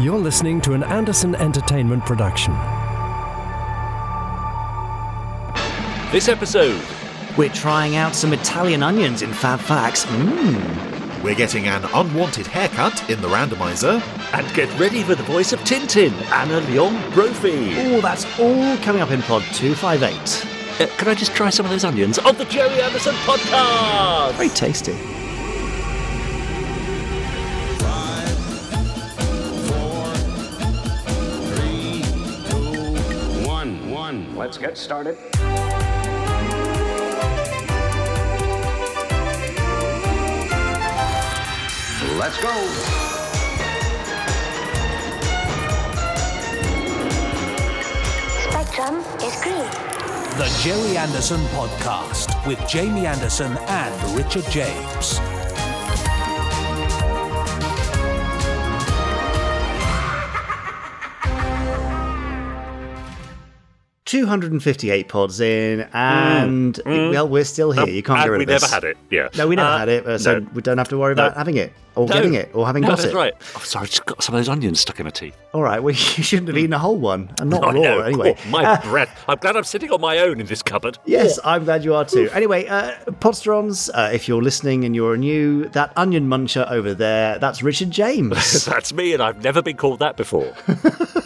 You're listening to an Anderson Entertainment production. This episode, We're trying out some Italian onions in Fab Facts. Mmm. We're getting an unwanted haircut in the randomizer. and get ready for the voice of Tin-Tin, Anna Leong Brophy. Oh, that's all coming up in Pod 258. Uh, can I just try some of those onions on the Gerry Anderson podcast? Very tasty. Let's get started. Let's go. Spectrum is green. The Gerry Anderson Podcast with Jamie Anderson and Richard James. Two hundred and fifty-eight pods in, and well, we're still here. you can't and get rid we of this. never had it. Yeah. No, we never Uh, had it, uh, so no. we don't have to worry about No. having it or No. getting it or having no, got that's it. right. Oh, sorry, I just got some of those onions stuck in my teeth. All right. Well, you shouldn't have eaten a whole one and not I raw know. anyway. Oh, my Uh, breath. I'm glad I'm sitting on my own in this cupboard. Yes, I'm glad you are too. Anyway, uh, Podsterons, uh, if you're listening and you're new, that onion muncher over there, that's Richard James. That's me, and I've never been called that before.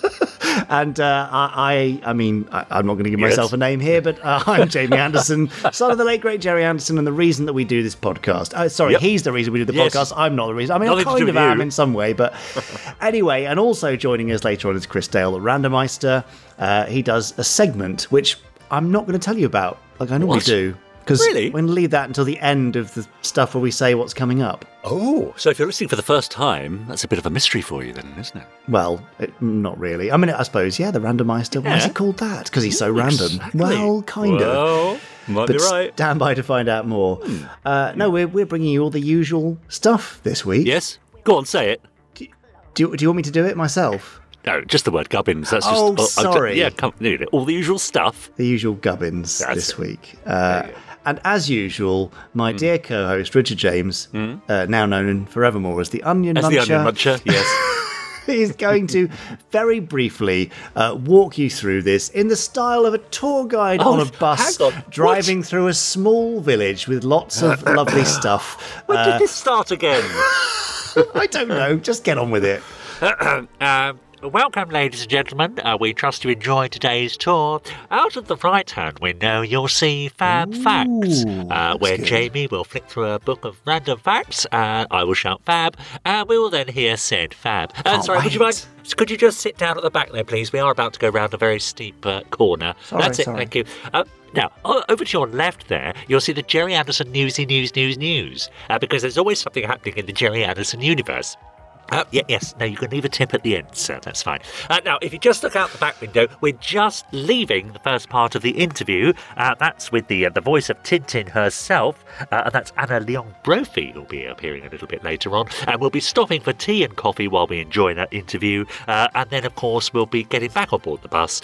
and uh, I, I, mean, I, I'm not going to give Yes. myself a name here, but uh, I'm Jamie Anderson, son of the late great Gerry Anderson, and the reason that we do this podcast. Uh, sorry, Yep. he's the reason we do the Yes. podcast. I'm not the reason. I mean, Nothing I kind of am you. in some way, but anyway. And also joining us later on is Chris Dale, the randomizer. Uh, he does a segment which I'm not going to tell you about, like I normally What? do. Because Really? we're going to leave that until the end of the stuff where we say what's coming up. Oh, so if you're listening for the first time, that's a bit of a mystery for you, then, isn't it? Well, it, not really. I mean, I suppose, yeah, the randomizer. Why is Yeah. it called that? Because he's so random. Well, kind of. Well, might But be right. Hmm. stand by to find out more. Uh, no, we're, we're bringing you all the usual stuff this week. Yes. Go on, say it. Do you, do you want me to do it myself? No, just the word gubbins. That's just. Oh, I- sorry. yeah, come, all the usual stuff. The usual gubbins That's this it. week. Uh, and as usual, my dear co host, Richard James, uh, now known forevermore as the Onion As Muncher, the onion muncher, yes. is going to very briefly uh, walk you through this in the style of a tour guide Oh, on a bus on. What? driving through a small village with lots of lovely stuff. when did this start again? I don't know, just get on with it. Um, welcome, ladies and gentlemen. Uh, we trust you enjoyed today's tour. Out of the right hand window, you'll see Fab Facts, uh, where Jamie will flick through a book of random facts, and I will shout Fab, and we will then hear said Fab. Uh, sorry, would you mind? Could you just sit down at the back there, please? We are about to go round a very steep uh, corner. Sorry, That's it, sorry. thank you. Uh, now, over to your left there, you'll see the Gerry Anderson Newsy News News News, uh, because there's always something happening in the Gerry Anderson universe. Uh, yeah, yes, no, you can leave a tip at the end, sir. That's fine. Uh, now, if you just look out the back window, we're just leaving the first part of the interview. Uh, that's with the uh, the voice of Tin-Tin herself, uh, and that's Anna Leong Brophy, who'll be appearing a little bit later on. And we'll be stopping for tea and coffee while we enjoy that interview. Uh, and then, of course, we'll be getting back on board the bus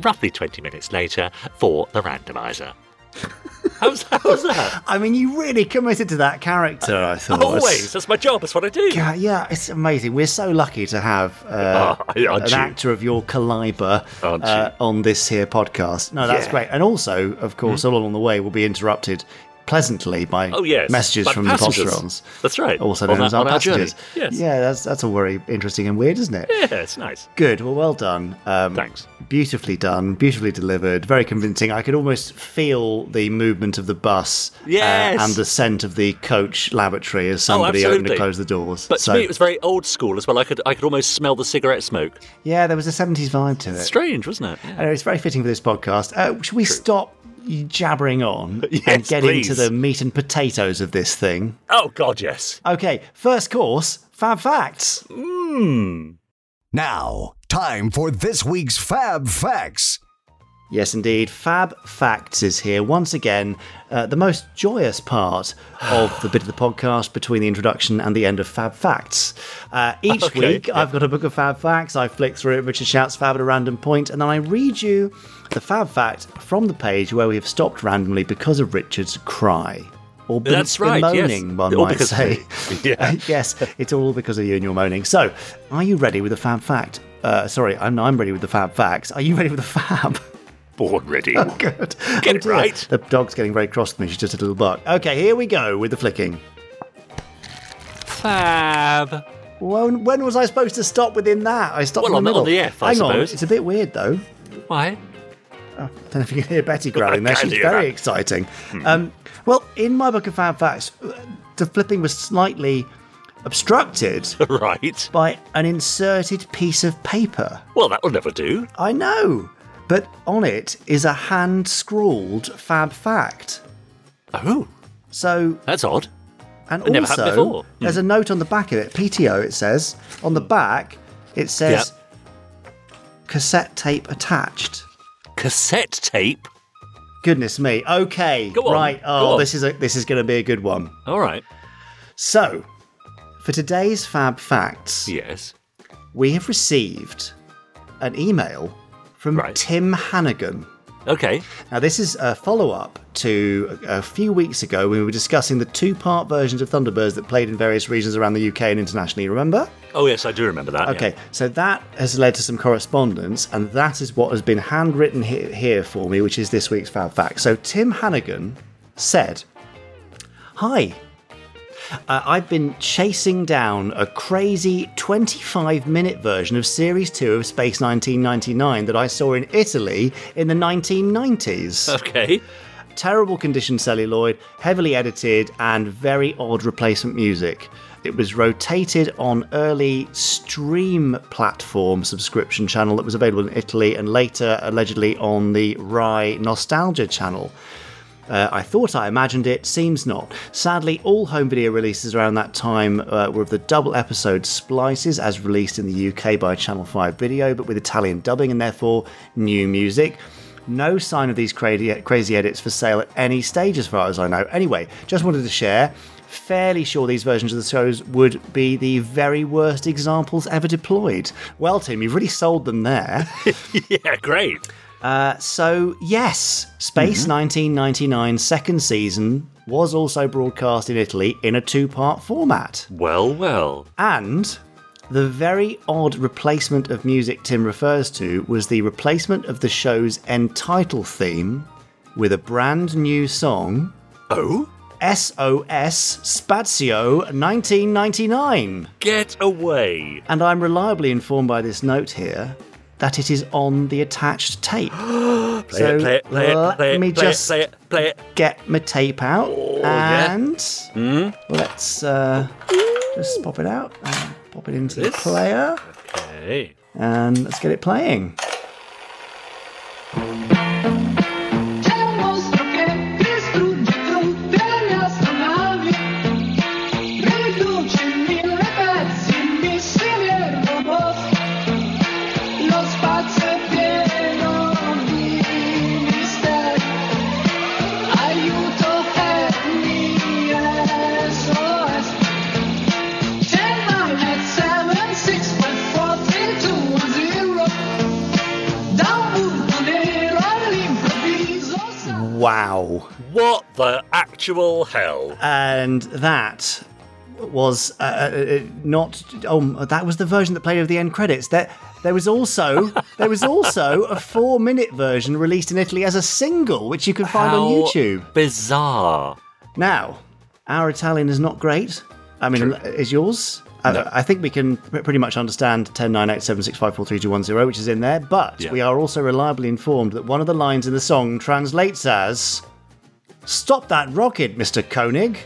roughly 20 minutes later for the randomizer. how's, how's that? I mean, you really committed to that character, I thought. Always. That's my job. That's what I do. Yeah, yeah, it's amazing. We're so lucky to have uh, Oh, an you? actor of your caliber uh, on this here podcast. No, that's Yeah. great. And also, of course, all along the way, we'll be interrupted pleasantly by Oh, yes. messages By from passengers. the Podsterons. That's right. Also On known as our- our on journey. passengers. Yes. Yeah, that's that's all very interesting and weird, isn't it? Yeah, it's nice. Good. Well, well done. Um, Thanks. Beautifully done. Beautifully delivered. Very convincing. I could almost feel the movement of the bus uh, and the scent of the coach lavatory as somebody opened and closed the doors. But So- to me, it was very old school as well. I could I could almost smell the cigarette smoke. yeah, there was a 70s vibe to it. Strange, wasn't it? Yeah. Know, it's very fitting for this podcast. Uh, should we stop jabbering on and Yes, get please. into the meat and potatoes of this thing? Oh God, yes. Okay, first course Fab Facts. Hmm. Now, time for this week's Fab Facts. Yes, indeed. Fab Facts is here once again. Uh, the most joyous part of the bit of the podcast between the introduction and the end of Fab Facts. Uh, each Okay, week. I've got a book of Fab Facts. I flick through it. Richard shouts Fab at a random point, and then I read you the Fab Fact from the page where we have stopped randomly because of Richard's cry. Or be- That's right, yes. one All might say. Yeah. yes, it's all because of you and your moaning. So, are you ready with the fab fact? Uh, sorry, I'm, I'm ready with the fab facts. Are you ready with the fab? Born ready. Good. Get it right. The dog's getting very cross with me. She's just a little bark. Okay, here we go with the flicking. Fab. When, when was I supposed to stop within that? I stopped Well, in the on the- middle. on the F, I Hang on, suppose. it's a bit weird though. Why? I don't know if you can hear Betty growling there. She's very that. exciting. Um, well, in my book of fab facts, uh, the flipping was slightly obstructed Right. by an inserted piece of paper. Well, that will never do. I know, but on it is a hand scrawled fab fact. Oh, So, that's odd. and It never happened also, before. Hmm. there's a note on the back of it, PTO, it says. On the back, it says cassette tape attached. Cassette tape. Goodness me. Okay. Go on, Right. Oh, this is a, this is going to be a good one. All right. So, for today's Fab Facts, Yes. we have received an email from Right. Tim Hannigan. Okay. Now, this is a follow up to a few weeks ago when we were discussing the two part versions of Thunderbirds that played in various regions around the UK and internationally. Remember? Oh, yes, I do remember that. yeah. Okay, so that has led to some correspondence, and that is what has been handwritten he- here for me, which is this week's Fab Fact. So Tim Hannigan said, Hi. Uh, I've been chasing down a crazy 25 minute version of Series 2 of Space 1999 that I saw in Italy in the 1990s Okay. terrible condition celluloid, heavily edited, and very odd replacement music. It was rotated on early stream platform subscription channel that was available in Italy and later allegedly on the Rai Nostalgia channel. Uh, I thought I imagined it, seems not. Sadly, all home video releases around that time uh, were of the double episode splices as released in the UK by Channel 5 Video, but with Italian dubbing and therefore new music. No sign of these crazy, crazy edits for sale at any stage, as far as I know. Anyway, just wanted to share. Fairly sure these versions of the shows would be the very worst examples ever deployed. Well, Tim, you've really sold them there. Yeah, great. Uh, so, yes, Space 1999 second season was also broadcast in Italy in a two part format. Well, well. And the very odd replacement of music Tim refers to was the replacement of the show's end title theme with a brand new song, Oh? SOS Spazio 1999. Get away. And I'm reliably informed by this note here that it is on the attached tape. Play So it, play it, play it, let play it, me play just- it, play it, play it. get my tape out yeah. and let's uh, just pop it out and pop it into the player Okay. and let's get it playing. Wow. What the actual hell? And that was uh, uh, not oh that was the version that played over the end credits there there was also there was also a 4 minute version released in Italy as a single which you can find on YouTube Bizarre. Now, our Italian is not great. I mean, is yours? I, I think we can pretty much understand 10987654321, which is in there, but Yeah. we are also reliably informed that one of the lines in the song translates as Stop that rocket, Mr. Koenig.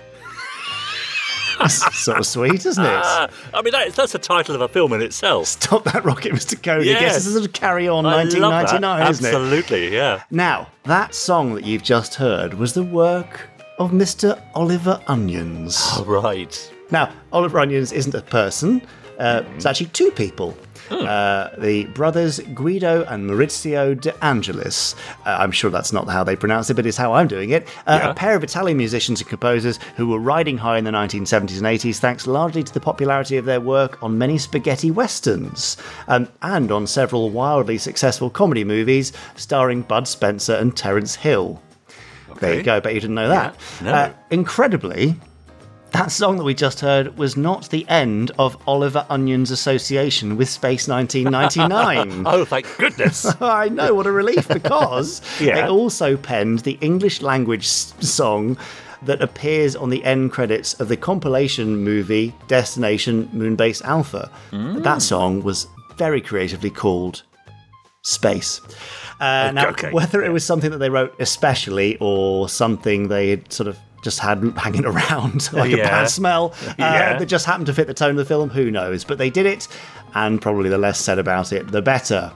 That's sort of sweet, isn't it? Ah, I mean, that, that's the title of a film in itself. Stop that rocket, Mr. Koenig. Yes, Yes. this is a sort of carry on I love that. 1999, isn't it? Absolutely, yeah. Now, that song that you've just heard was the work of Mr. Oliver Onions. Oh, right. Now, Oliver Onions isn't a person, uh, it's actually two people. Uh, the brothers Guido and Maurizio De Angelis. Uh, I'm sure that's not how they pronounce it, but it's how I'm doing it. Uh, Yeah. A pair of Italian musicians and composers who were riding high in the 1970s and 80s thanks largely to the popularity of their work on many spaghetti westerns um, and on several wildly successful comedy movies starring Bud Spencer and Terence Hill. There you go. Bet you didn't know that. no. Uh, incredibly, that song that we just heard was not the end of Oliver Onion's association with Space 1999. Oh, thank goodness. I know, what a relief, because Yeah. they also penned the English language song that appears on the end credits of the compilation movie Destination Moonbase Alpha. Mm. That song was very creatively called Space. Uh, now, okay, whether it was something that they wrote especially or something they had sort of just had hanging around like a bad smell uh, Yeah. that just happened to fit the tone of the film, who knows? But they did it, and probably the less said about it, the better.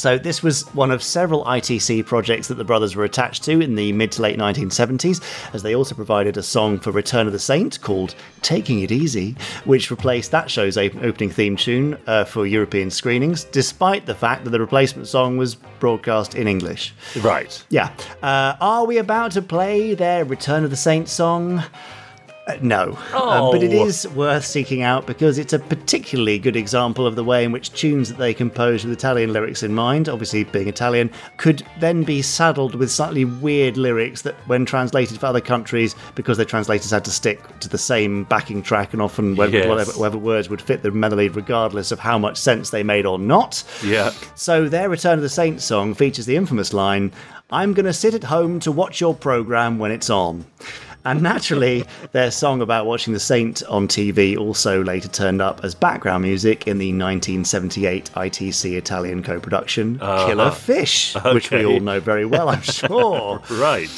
So, this was one of several ITC projects that the brothers were attached to in the mid to late 1970s, as they also provided a song for Return of the Saint called Taking It Easy, which replaced that show's opening theme tune uh, for European screenings, despite the fact that the replacement song was broadcast in English. right. Yeah. Uh, are we about to play their Return of the Saint song? Uh, no. Um, but it Oh. worth seeking out because it's a particularly good example of the way in which tunes that they composed with Italian lyrics in mind, obviously being Italian, could then be saddled with slightly weird lyrics that, when translated for other countries, because their translators had to stick to the same backing track and often whatever, Yes. whatever, whatever words would fit the melody, regardless of how much sense they made or not. Yeah. So their Return of the Saint song features the infamous line, I'm going to sit at home to watch your programme when it's on. And naturally, their song about watching the Saint on TV also later turned up as background music in the 1978 ITC Italian co production Killer Fish, which we Uh-huh. All know very well, I'm sure. Right.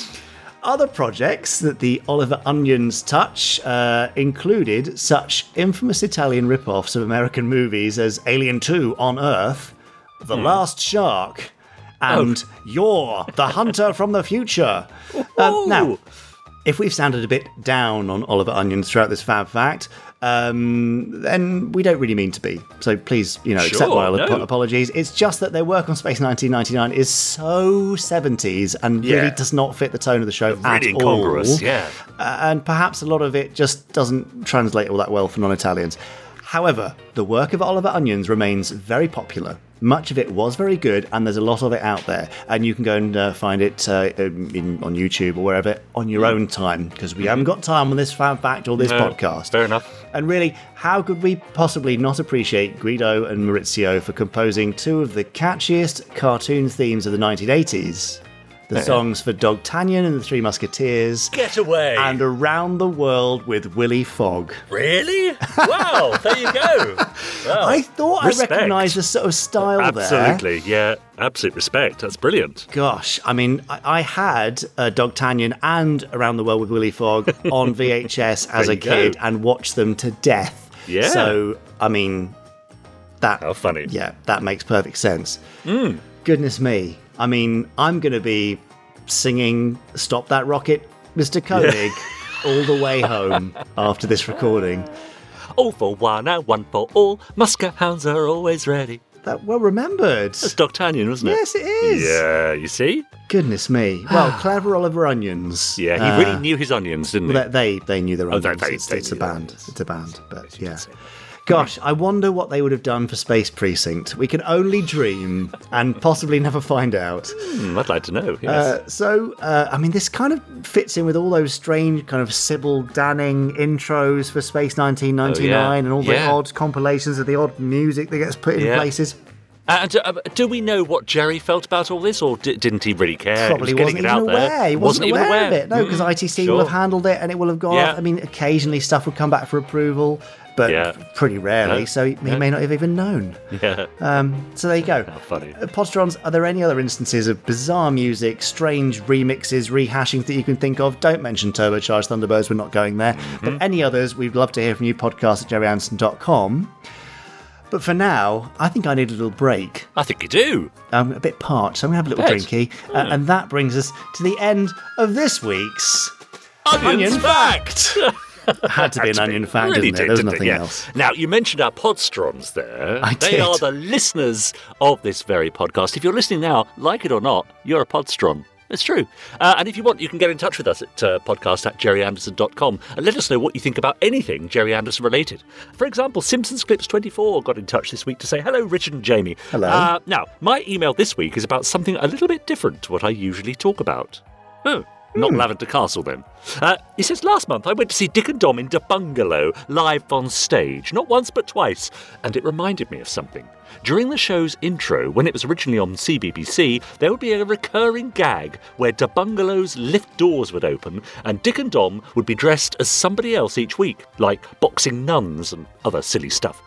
Other projects that the Oliver Onions touch uh, included such infamous Italian rip-offs of American movies as Alien 2 on Earth, The Last Shark, and Yor, the Hunter from the Future. Um, now, if we've sounded a bit down on Oliver Onions throughout this Fab Fact, um, then we don't really mean to be. So please, you know, accept Sure, my ap- no. apologies. It's just that their work on Space 1999 is so 70s and really does not fit the tone of the show Really at incongruous, all. yeah. Uh, and perhaps a lot of it just doesn't translate all that well for non-Italians. However, the work of Oliver Onions remains very popular. Much of it was very good, and there's a lot of it out there. And you can go and uh, find it uh, in, on YouTube or wherever on your own time, because we haven't got time on this fan fact or this No, podcast. fair enough. And really, how could we possibly not appreciate Guido and Maurizio for composing two of the catchiest cartoon themes of the 1980s? The songs for Dogtanian and the Three Musketeers. Get away. And Around the World with Willy Fogg. Really? Wow, there you go. Wow. I thought Respect. I recognised the sort of style there. Absolutely, yeah. Absolute respect. That's brilliant. Gosh, I mean, I, I had uh, Dogtanian and Around the World with Willy Fogg on VHS as a you go. kid and watched them to death. Yeah. So, I mean, that How funny. Yeah, that makes perfect sense. Hmm. Goodness me. I mean, I'm going to be singing Stop That Rocket, Mr. Koenig, all the way home after this recording. All for one and one for all. Muskehounds are always ready. That well remembered. That's Dogtanian, wasn't it? Yes, it is. Yeah, you see? Goodness me. Well, clever Oliver Onions. Yeah, he Uh, really knew his onions, didn't he? They, they they knew their Oh, onions. they- they- it's, they it's a band. It's a band. But yeah. Gosh, I wonder what they would have done for Space Precinct. We can only dream and possibly never find out. Hmm, I'd like to know. Yes. Uh, so, uh, I mean, this kind of fits in with all those strange kind of Sybil Danning intros for Space 1999 and all the Oh, Yeah. odd compilations of the odd music that gets put in Yeah. places. and uh, do we know what Gerry felt about all this, or di- didn't he really care? Probably he was wasn't getting even it out aware. there. He wasn't, even aware, of it. No, because Mm, ITC will have handled it and it will have gone. Yeah. off. I mean, occasionally stuff would come back for approval, but Yeah. pretty rarely. No. So he, may not have even known. Yeah. Um, so there you go. How funny. Uh, Podstrons, are there any other instances of bizarre music, strange remixes, rehashings that you can think of? Don't mention Turbocharged Thunderbirds, we're not going there. Mm-hmm. But any others, we'd love to hear from you, podcast at gerryanderson.com. But for now, I think I need a little break. I think you do. I'm a bit parched, so I'm going to have a little Bet. drinky. Uh, and that brings us to the end of this week's Onions Onion fact. Had to be an onion fact, really didn't it? There was didn't it? nothing Yeah. else. Now you mentioned our podstrons there. I they did. are the listeners of this very podcast. If you're listening now, like it or not, you're a podstron. It's true. Uh, and if you want, you can get in touch with us at uh, podcast at gerryanderson.com and let us know what you think about anything Gerry Anderson related. For example, Simpsons Clips 24 got in touch this week to say, Hello, Richard and Jamie. Hello. Uh, now, my email this week is about something a little bit different to what I usually talk about. Oh, Not Lavender Castle, then. Uh, he says, Last month I went to see Dick and Dom in the Bungalow live on stage, not once but twice, and it reminded me of something. During the show's intro, when it was originally on CBBC, there would be a recurring gag where the Bungalow's lift doors would open and Dick and Dom would be dressed as somebody else each week, like boxing nuns and other silly stuff.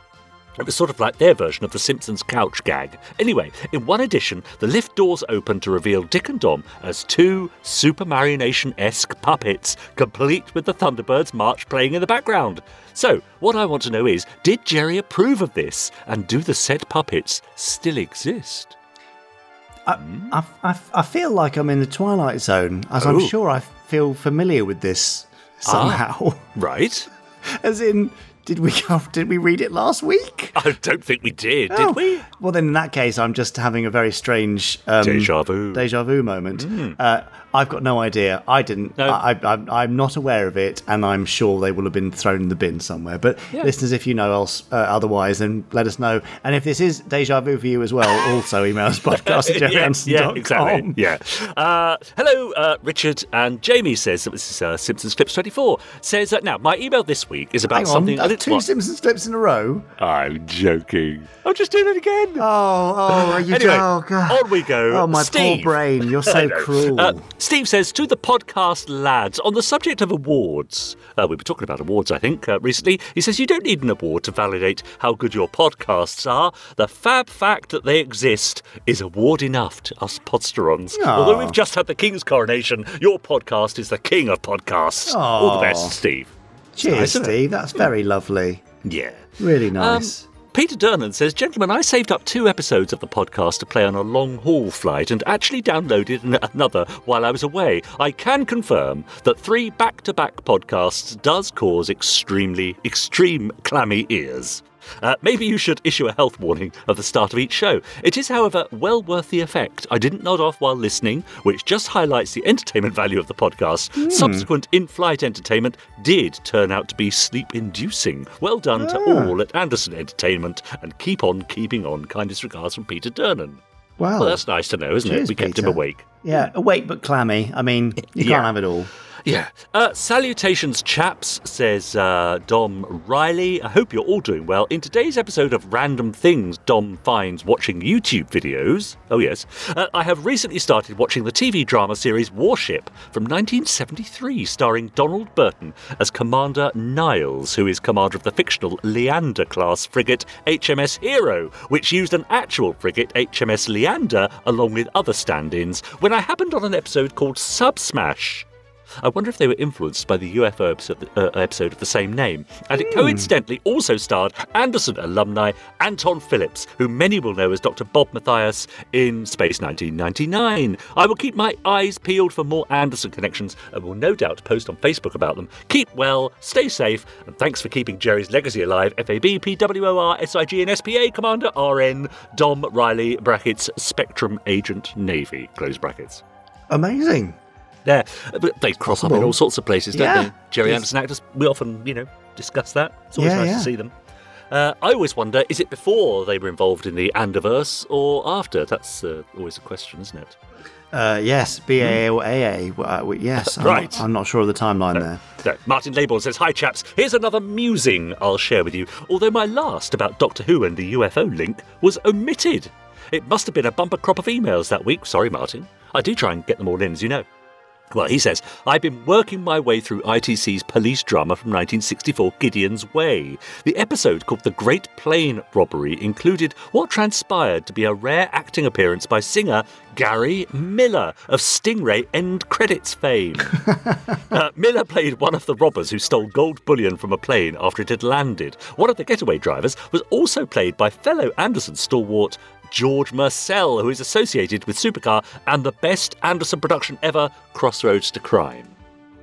It was sort of like their version of the Simpsons couch gag. Anyway, in one edition, the lift doors open to reveal Dick and Dom as two Super Marionation esque puppets, complete with the Thunderbirds march playing in the background. So, what I want to know is did Gerry approve of this? And do the said puppets still exist? I, I, I, I feel like I'm in the Twilight Zone, as I'm Oh. sure I feel familiar with this ah, somehow. Right? As in, did we did we read it last week? I don't think we did, Oh. did we? Well, then in that case, I'm just having a very strange um, Deja vu. deja vu moment. Uh, I've got no idea. I didn't. No. I, I'm not aware of it, and I'm sure they will have been thrown in the bin somewhere. But listeners, if you know else uh, otherwise, then let us know. And if this is deja vu for you as well, also email us podcast at yeah, yeah, exactly. Yeah. Uh, hello, uh, Richard and Jamie says that this is uh, Simpsons Clips 24. Says that now, my email this week is about something. Didn't- two what? Simpsons clips in a row. I'm joking. I'm just doing it again. Oh, oh, are you Anyway, oh, God. on we go. Oh, my Steve. poor brain. You're so cruel. Uh, Steve says to the podcast lads on the subject of awards. Uh, we were talking about awards, I think, uh, recently. He says you don't need an award to validate how good your podcasts are. The fab fact that they exist is award enough to us podsterons. Although we've just had the king's coronation, your podcast is the king of podcasts. All the best, Steve. Cheers, nice. Steve. That's very lovely. Yeah. Really Um, nice. Peter Dernan says, Gentlemen, I saved up two episodes of the podcast to play on a long haul flight and actually downloaded another while I was away. I can confirm that three back to back podcasts does cause extremely, extreme clammy ears. Uh, maybe you should issue a health warning at the start of each show. It is, however, well worth the effect. I didn't nod off while listening, which just highlights the entertainment value of the podcast. Subsequent in flight entertainment did turn out to be sleep inducing. Well done to all at Anderson Entertainment, and keep on keeping on. Kindest regards from Peter Dernan. Wow. Well, that's nice to know, isn't it? Cheers, We kept Peter. him awake. yeah, awake but clammy. I mean, you Yeah. can't have it all. Yeah. Uh, salutations, chaps, says uh, Dom Riley. I hope you're all doing well. In today's episode of Random Things Dom finds watching YouTube videos, oh yes, uh, I have recently started watching the TV drama series Warship from 1973, starring Donald Burton as Commander Niles, who is commander of the fictional Leander class frigate HMS Hero, which used an actual frigate HMS Leander along with other stand ins when I happened on an episode called Subsmash. I wonder if they were influenced by the UFO episode, uh, episode of the same name. And it coincidentally also starred Anderson alumni Anton Phillips, who many will know as Dr. Bob Mathias in Space 1999. I will keep my eyes peeled for more Anderson connections and will no doubt post on Facebook about them. Keep well, stay safe, and thanks for keeping Gerry's legacy alive. FAB, PWOR, SIG, and SPA Commander RN, Dom Riley, brackets, Spectrum Agent Navy, close brackets. Amazing. Yeah, but they cross up in all sorts of places, don't Yeah. they? Gerry Yes. Anderson actors, we often, you know, discuss that. It's always Yeah, nice yeah. to see them. Uh, I always wonder, is it before they were involved in the Anderverse or after? That's uh, always a question, isn't it? Uh, yes, BAA or AA. Uh, yes, I'm. Right. Not, I'm not sure of the timeline there. No, Martin Laybourne says, Hi chaps, here's another musing I'll share with you, although my last about Doctor Who and the UFO link was omitted. It must have been a bumper crop of emails that week. Sorry, Martin. I do try and get them all in, as you know. Well, he says, I've been working my way through ITC's police drama from 1964, Gideon's Way. The episode called The Great Plane Robbery included what transpired to be a rare acting appearance by singer Gary Miller of Stingray end credits fame. Uh, Miller played one of the robbers who stole gold bullion from a plane after it had landed. One of the getaway drivers was also played by fellow Anderson stalwart George Murcell, who is associated with Supercar and the best Anderson production ever, Crossroads to Crime.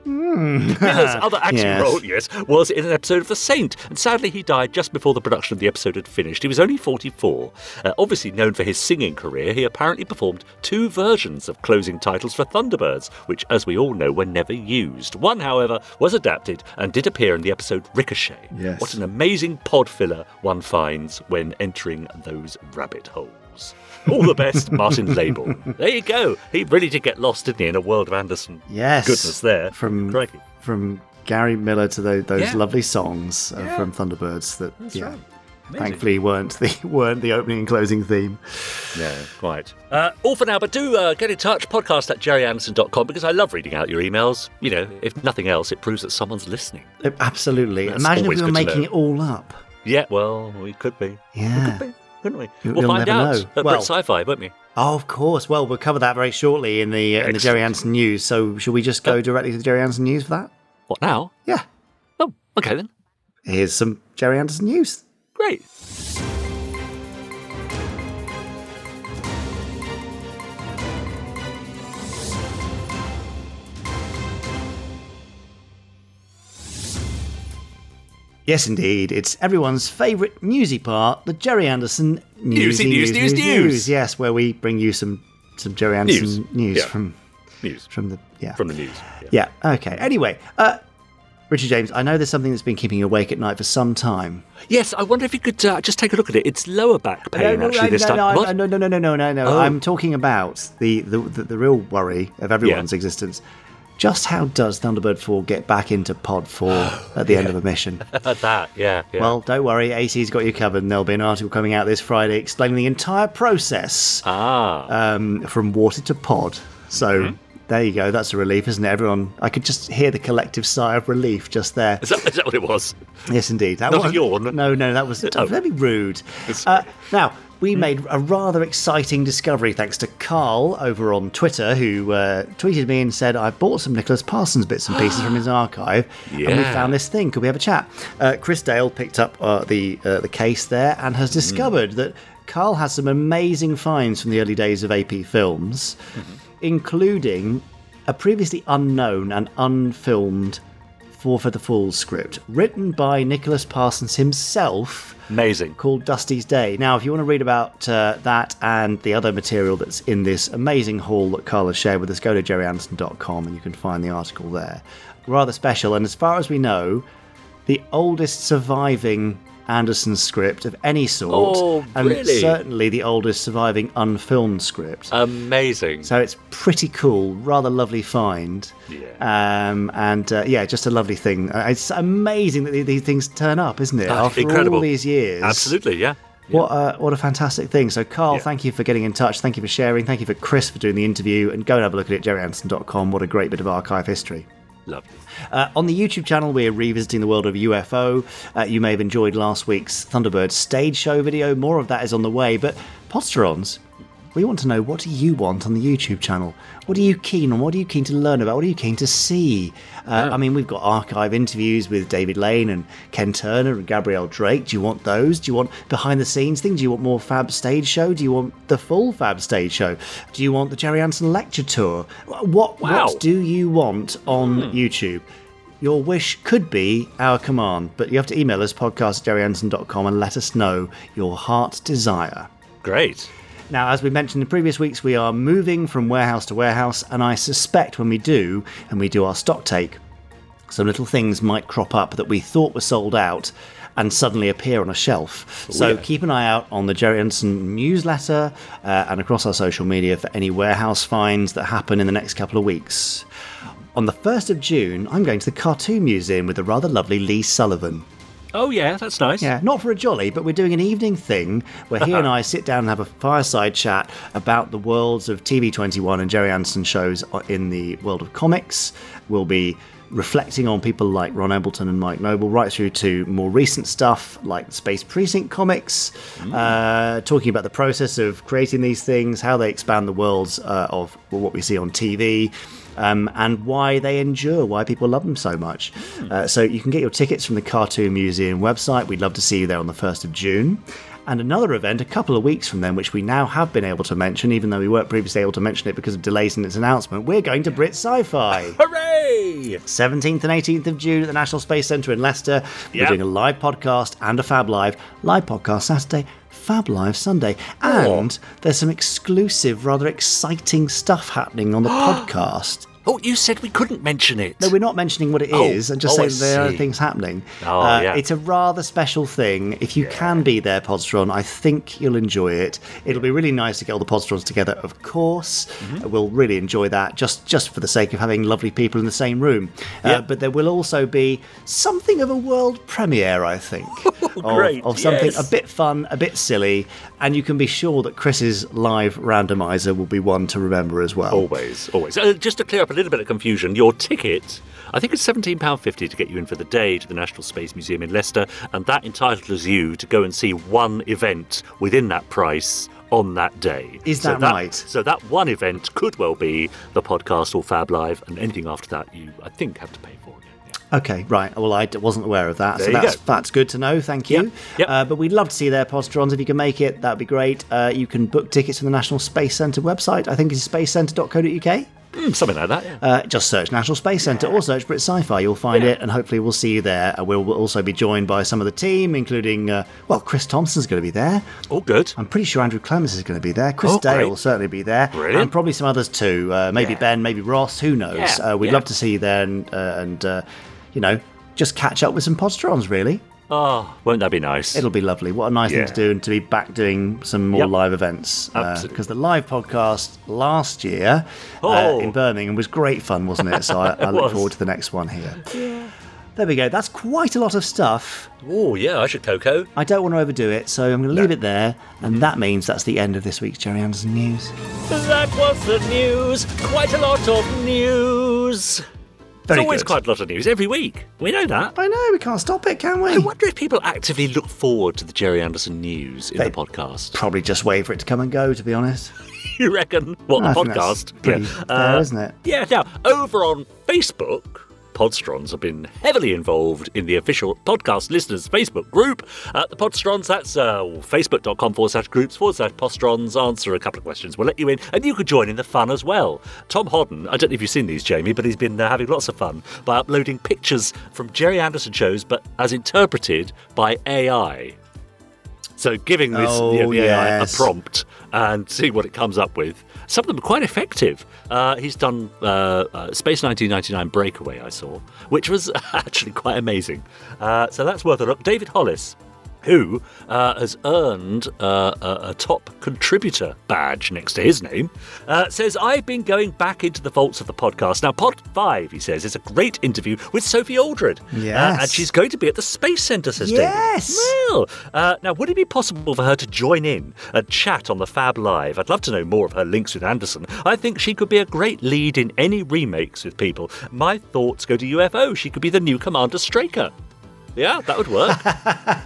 Miller's other acting Yes. role, yes, was in an episode of The Saint, and sadly he died just before the production of the episode had finished. He was only 44. Uh, obviously known for his singing career, he apparently performed two versions of closing titles for Thunderbirds, which, as we all know, were never used. One, however, was adapted and did appear in the episode Ricochet. Yes. What an amazing pod filler one finds when entering those rabbit holes. Labels. All the best, Martin Label. There you go. He really did get lost, didn't he, in a world of Anderson Yes. goodness there. From Crikey. from Gary Miller to tho- those Yeah. lovely songs uh, Yeah. from Thunderbirds that yeah. right. Thankfully weren't the weren't the opening and closing theme. No, quite. Uh, all for now, but do uh, get in touch, podcast at gerryanderson.com, because I love reading out your emails. You know, if nothing else, it proves that someone's listening. Absolutely. That's Imagine if we were making it all up. Yeah, well, we could be. Yeah. Couldn't we? We'll, you'll find out know. at Well- Brit Sci-Fi, won't we? Oh, of course. Well, we'll cover that very shortly in the uh, in the Gerry. Anderson news. So, should we just go directly to the Gerry Anderson news for that? What now? Yeah. Oh, okay then. Here's some Gerry Anderson news. Great. Yes, indeed. It's everyone's favourite newsy part, the Gerry Anderson Newsy newsy news, news, news. Yes, where we bring you some some Gerry Anderson News. news, from News from the yeah from the news. yeah. Okay. Anyway, uh, Richard James, I know there's something that's been keeping you awake at night for some time. Yes, I wonder if you could uh, just take a look at it. It's lower back pain no, actually no, this no, time. no, What? no, no, no, no, no, no. Oh. I'm talking about the, the, the real worry of everyone's existence. Just how does Thunderbird 4 get back into Pod 4 at the end of a mission? At that, yeah, yeah. Well, don't worry, AC's got you covered, and there'll be an article coming out this Friday explaining the entire process ah, um, from water to pod. So Mm-hmm. there you go. That's a relief, isn't it? Everyone, I could just hear the collective sigh of relief just there. is that, is that what it was? Yes, indeed. That Not a was- yawn? No, no, that was Oh. very rude. Uh, now, we made a rather exciting discovery thanks to Carl over on Twitter, who uh, tweeted me and said, I bought some Nicholas Parsons bits and pieces from his archive, and we found this thing. Could we have a chat? Uh, Chris Dale picked up uh, the, uh, the case there and has discovered that Carl has some amazing finds from the early days of AP films, including a previously unknown and unfilmed Four Feather Falls script, written by Nicholas Parsons himself, Amazing. called Dusty's Day. Now, if you want to read about uh, that and the other material that's in this amazing haul that Carl has shared with us, go to gerryanderson.com and you can find the article there. Rather special, and as far as we know, the oldest surviving Anderson script of any sort, Oh, and really? certainly the oldest surviving unfilmed script. Amazing. So it's pretty cool, rather lovely find. Yeah. Um, and uh, yeah, just a lovely thing. Uh, It's amazing that these things turn up, isn't it? Ah, After incredible. all these years. Absolutely, yeah. What a, what a fantastic thing. So, Carl, Yeah. thank you for getting in touch. Thank you for sharing. Thank you for Chris for doing the interview. And go and have a look at it, gerryanderson.com. What a great bit of archive history. Lovely. Uh, on the YouTube channel, we're revisiting the world of UFO. Uh, you may have enjoyed last week's Thunderbird stage show video. More of that is on the way. But Podsterons, we want to know what do you want on the YouTube channel? What are you keen on? What are you keen to learn about? What are you keen to see? Uh, I mean, we've got archive interviews with David Lane and Ken Turner and Gabrielle Drake. Do you want those? Do you want behind the scenes things? Do you want more Fab stage show? Do you want the full Fab stage show? Do you want the Gerry Anson lecture tour? What Wow. what do you want on YouTube? Your wish could be our command, but you have to email us podcast and let us know your heart's desire. Great. Now, as we mentioned in previous weeks, we are moving from warehouse to warehouse, and I suspect when we do, and we do our stock take, some little things might crop up that we thought were sold out and suddenly appear on a shelf. so yeah. keep an eye out on the Gerry Anderson newsletter uh, and across our social media for any warehouse finds that happen in the next couple of weeks. On the 1st of June, I'm going to the Cartoon Museum with the rather lovely Lee Sullivan. Oh, yeah, that's nice. Yeah, not for a jolly, but we're doing an evening thing where he and I sit down and have a fireside chat about the worlds of TV21 and Gerry Anderson shows in the world of comics. We'll be reflecting on people like Ron Embleton and Mike Noble, right through to more recent stuff like Space Precinct comics, uh, talking about the process of creating these things, how they expand the worlds uh, of what we see on TV um, and why they endure, why people love them so much. Uh, so you can get your tickets from the Cartoon Museum website. We'd love to see you there on the 1st of June. And another event a couple of weeks from then, which we now have been able to mention, even though we weren't previously able to mention it because of delays in its announcement. We're going to Brit Sci Fi. Hooray! 17th and 18th of June at the National Space Centre in Leicester. We're Yep. doing a live podcast and a Fab Live. Live podcast Saturday, Fab Live Sunday. And there's some exclusive, rather exciting stuff happening on the podcast Oh, you said we couldn't mention it. No, we're not mentioning what it is, Oh, and just oh, saying there are things happening. Oh, Uh, yeah. It's a rather special thing. If you can be there, Podstron, I think you'll enjoy it. It'll be really nice to get all the Podstrons together, of course. Mm-hmm. We'll really enjoy that, just just for the sake of having lovely people in the same room. Uh, but there will also be something of a world premiere, I think, of, great, of something yes. a bit fun, a bit silly, and you can be sure that Chris's live randomizer will be one to remember as well. Always, always. Uh, just to clear up a little bit of confusion, your ticket, I think it's £17.50 to get you in for the day to the National Space Museum in Leicester, and that entitles you to go and see one event within that price on that day. Is So that right? So that one event could well be the podcast or Fab Live, and anything after that you, I think, have to pay for. again. Yeah. Okay, right. Well, I wasn't aware of that, There so that's go. that's good to know. Thank you. Yep, yep. Uh, but we'd love to see there, Podstrons. If you can make it, that'd be great. Uh, you can book tickets from the National Space Centre website. I think it's spacecentre.co.uk. Mm, something like that, yeah. Uh, just search National Space Centre or search Brit Sci-Fi. You'll find it, and hopefully we'll see you there. Uh, we'll, also be joined by some of the team, including uh, well, Chris Thompson's going to be there. All good. I'm pretty sure Andrew Clemens is going to be there. Chris Oh, Dale great. will certainly be there, Brilliant. and probably some others too. Uh, maybe Yeah. Ben, maybe Ross. Who knows? Yeah, Uh, we'd yeah. love to see you there, and uh, and uh, you know, just catch up with some Podstrons. Really, Oh, won't that be nice? it'll be lovely. What a nice thing to do, and to be back doing some more Yep. live events. Because the live podcast last year uh, Oh. in Birmingham was great fun, wasn't it? So I, I look was. forward to the next one here. There we go. That's quite a lot of stuff. Oh, yeah, I should Coco. I don't want to overdo it, so I'm going to leave it there, and Mm-hmm. that means that's the end of this week's Gerry Anderson news. That was the news. Quite a lot of news. Very There's always good. quite a lot of news every week. We know that. I know we can't stop it, can we? I wonder if people actively look forward to the Gerry Anderson news in They- the podcast. Probably just wait for it to come and go. To be honest, You reckon? What, I the podcast? pretty fair, uh, isn't it? Yeah, now, over on Facebook, Podstrons have been heavily involved in the official podcast listeners Facebook group. Uh, the Podstrons, that's uh, facebook.com forward slash groups forward slash Podstrons. Answer a couple of questions. We'll let you in, and you could join in the fun as well. Tom Hodden, I don't know if you've seen these, Jamie, but he's been uh, having lots of fun by uploading pictures from Gerry Anderson shows, but as interpreted by AI. So giving this Oh, the, the AI a prompt and seeing what it comes up with. Some of them are quite effective. Uh, he's done uh, uh, Space 1999 Breakaway, I saw, which was actually quite amazing. Uh, so that's worth a look. David Hollis, who uh, has earned uh, a, a top contributor badge next to his name, uh, says, I've been going back into the vaults of the podcast. Now, Pod 5, he says, is a great interview with Sophie Aldred. Uh, Yes. and she's going to be at the Space Centre, says Yes. David. Well, uh, now, would it be possible for her to join in and chat on the Fab Live? I'd love to know more of her links with Anderson. I think she could be a great lead in any remakes with people. My thoughts go to UFO. She could be the new Commander Straker. Yeah, that would work,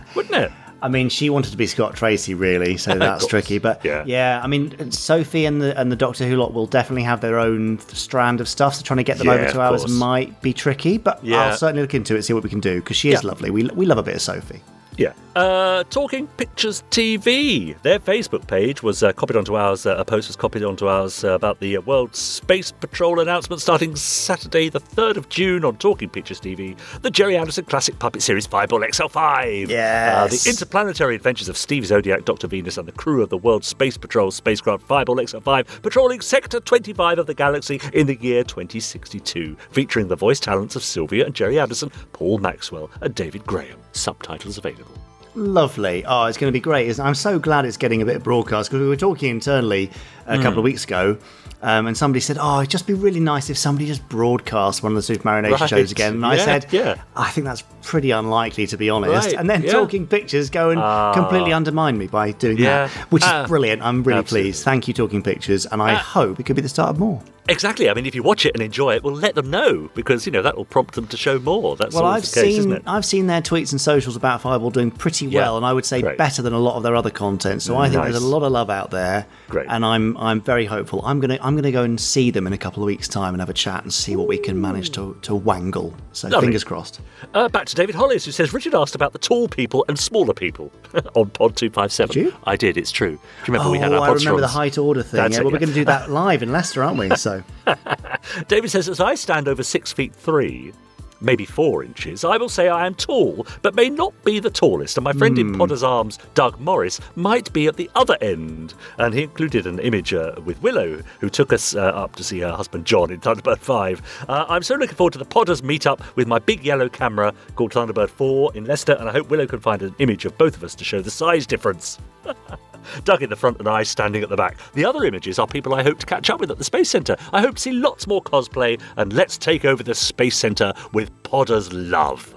wouldn't it? I mean, she wanted to be Scott Tracy, really, so that's tricky. But Yeah. yeah, I mean, Sophie and the and the Doctor Who lot will definitely have their own strand of stuff. So trying to get them Yeah, over to ours course. might be tricky. But Yeah. I'll certainly look into it, and see what we can do because she is lovely. We we love a bit of Sophie. Yeah. Uh, Talking Pictures TV. Their Facebook page was uh, copied onto ours. Uh, a post was copied onto ours uh, about the uh, World Space Patrol announcement starting Saturday, the 3rd of June on Talking Pictures TV. The Gerry Anderson classic puppet series Fireball XL5. Uh, Yes. the interplanetary adventures of Steve Zodiac, Dr. Venus, and the crew of the World Space Patrol spacecraft Fireball XL5 patrolling Sector 25 of the galaxy in the year 2062, featuring the voice talents of Sylvia and Gerry Anderson, Paul Maxwell, and David Graham. Subtitles available. Lovely. Oh, it's going to be great. Isn't it? I'm so glad it's getting a bit of broadcast because we were talking internally a couple of weeks ago. Um, and somebody said, "Oh, it'd just be really nice if somebody just broadcast one of the Super Marionation Right. shows again." And I said, yeah. I think that's pretty unlikely, to be honest." Right, And then yeah. Talking Pictures go and completely undermine me by doing Yeah. that, which is Ah, brilliant. I'm really absolutely. pleased. Thank you, Talking Pictures, and I hope it could be the start of more. Exactly. I mean, if you watch it and enjoy it, well, let them know because you know that will prompt them to show more. That's Well, I've case, isn't seen? I've seen their tweets and socials about Fireball doing pretty Yeah. well, and I would say Great. better than a lot of their other content. So I think Nice. there's a lot of love out there. Great. and I'm I'm very hopeful. I'm gonna I'm gonna go and see them in a couple of weeks' time and have a chat and see what we can manage to to wangle. So Lovely. fingers crossed. Uh, back to David Hollis, who says Richard asked about the tall people and smaller people on Pod Two Five Seven. I did. It's true. Do you remember oh, we had our I remember the height order thing. That's yeah, it, well, we're going to do that live in Leicester, aren't we? So David says, as I stand over six feet three, maybe four inches, I will say I am tall, but may not be the tallest. And my friend in Potter's Arms, Doug Morris, might be at the other end. And he included an image uh, with Willow, who took us uh, up to see her husband John in Thunderbird 5. Uh, I'm so looking forward to the Potters meetup with my big yellow camera called Thunderbird 4 in Leicester, and I hope Willow can find an image of both of us to show the size difference. Doug in the front and I standing at the back. The other images are people I hope to catch up with at the Space Centre. I hope to see lots more cosplay, and let's take over the Space Centre with Podder's love.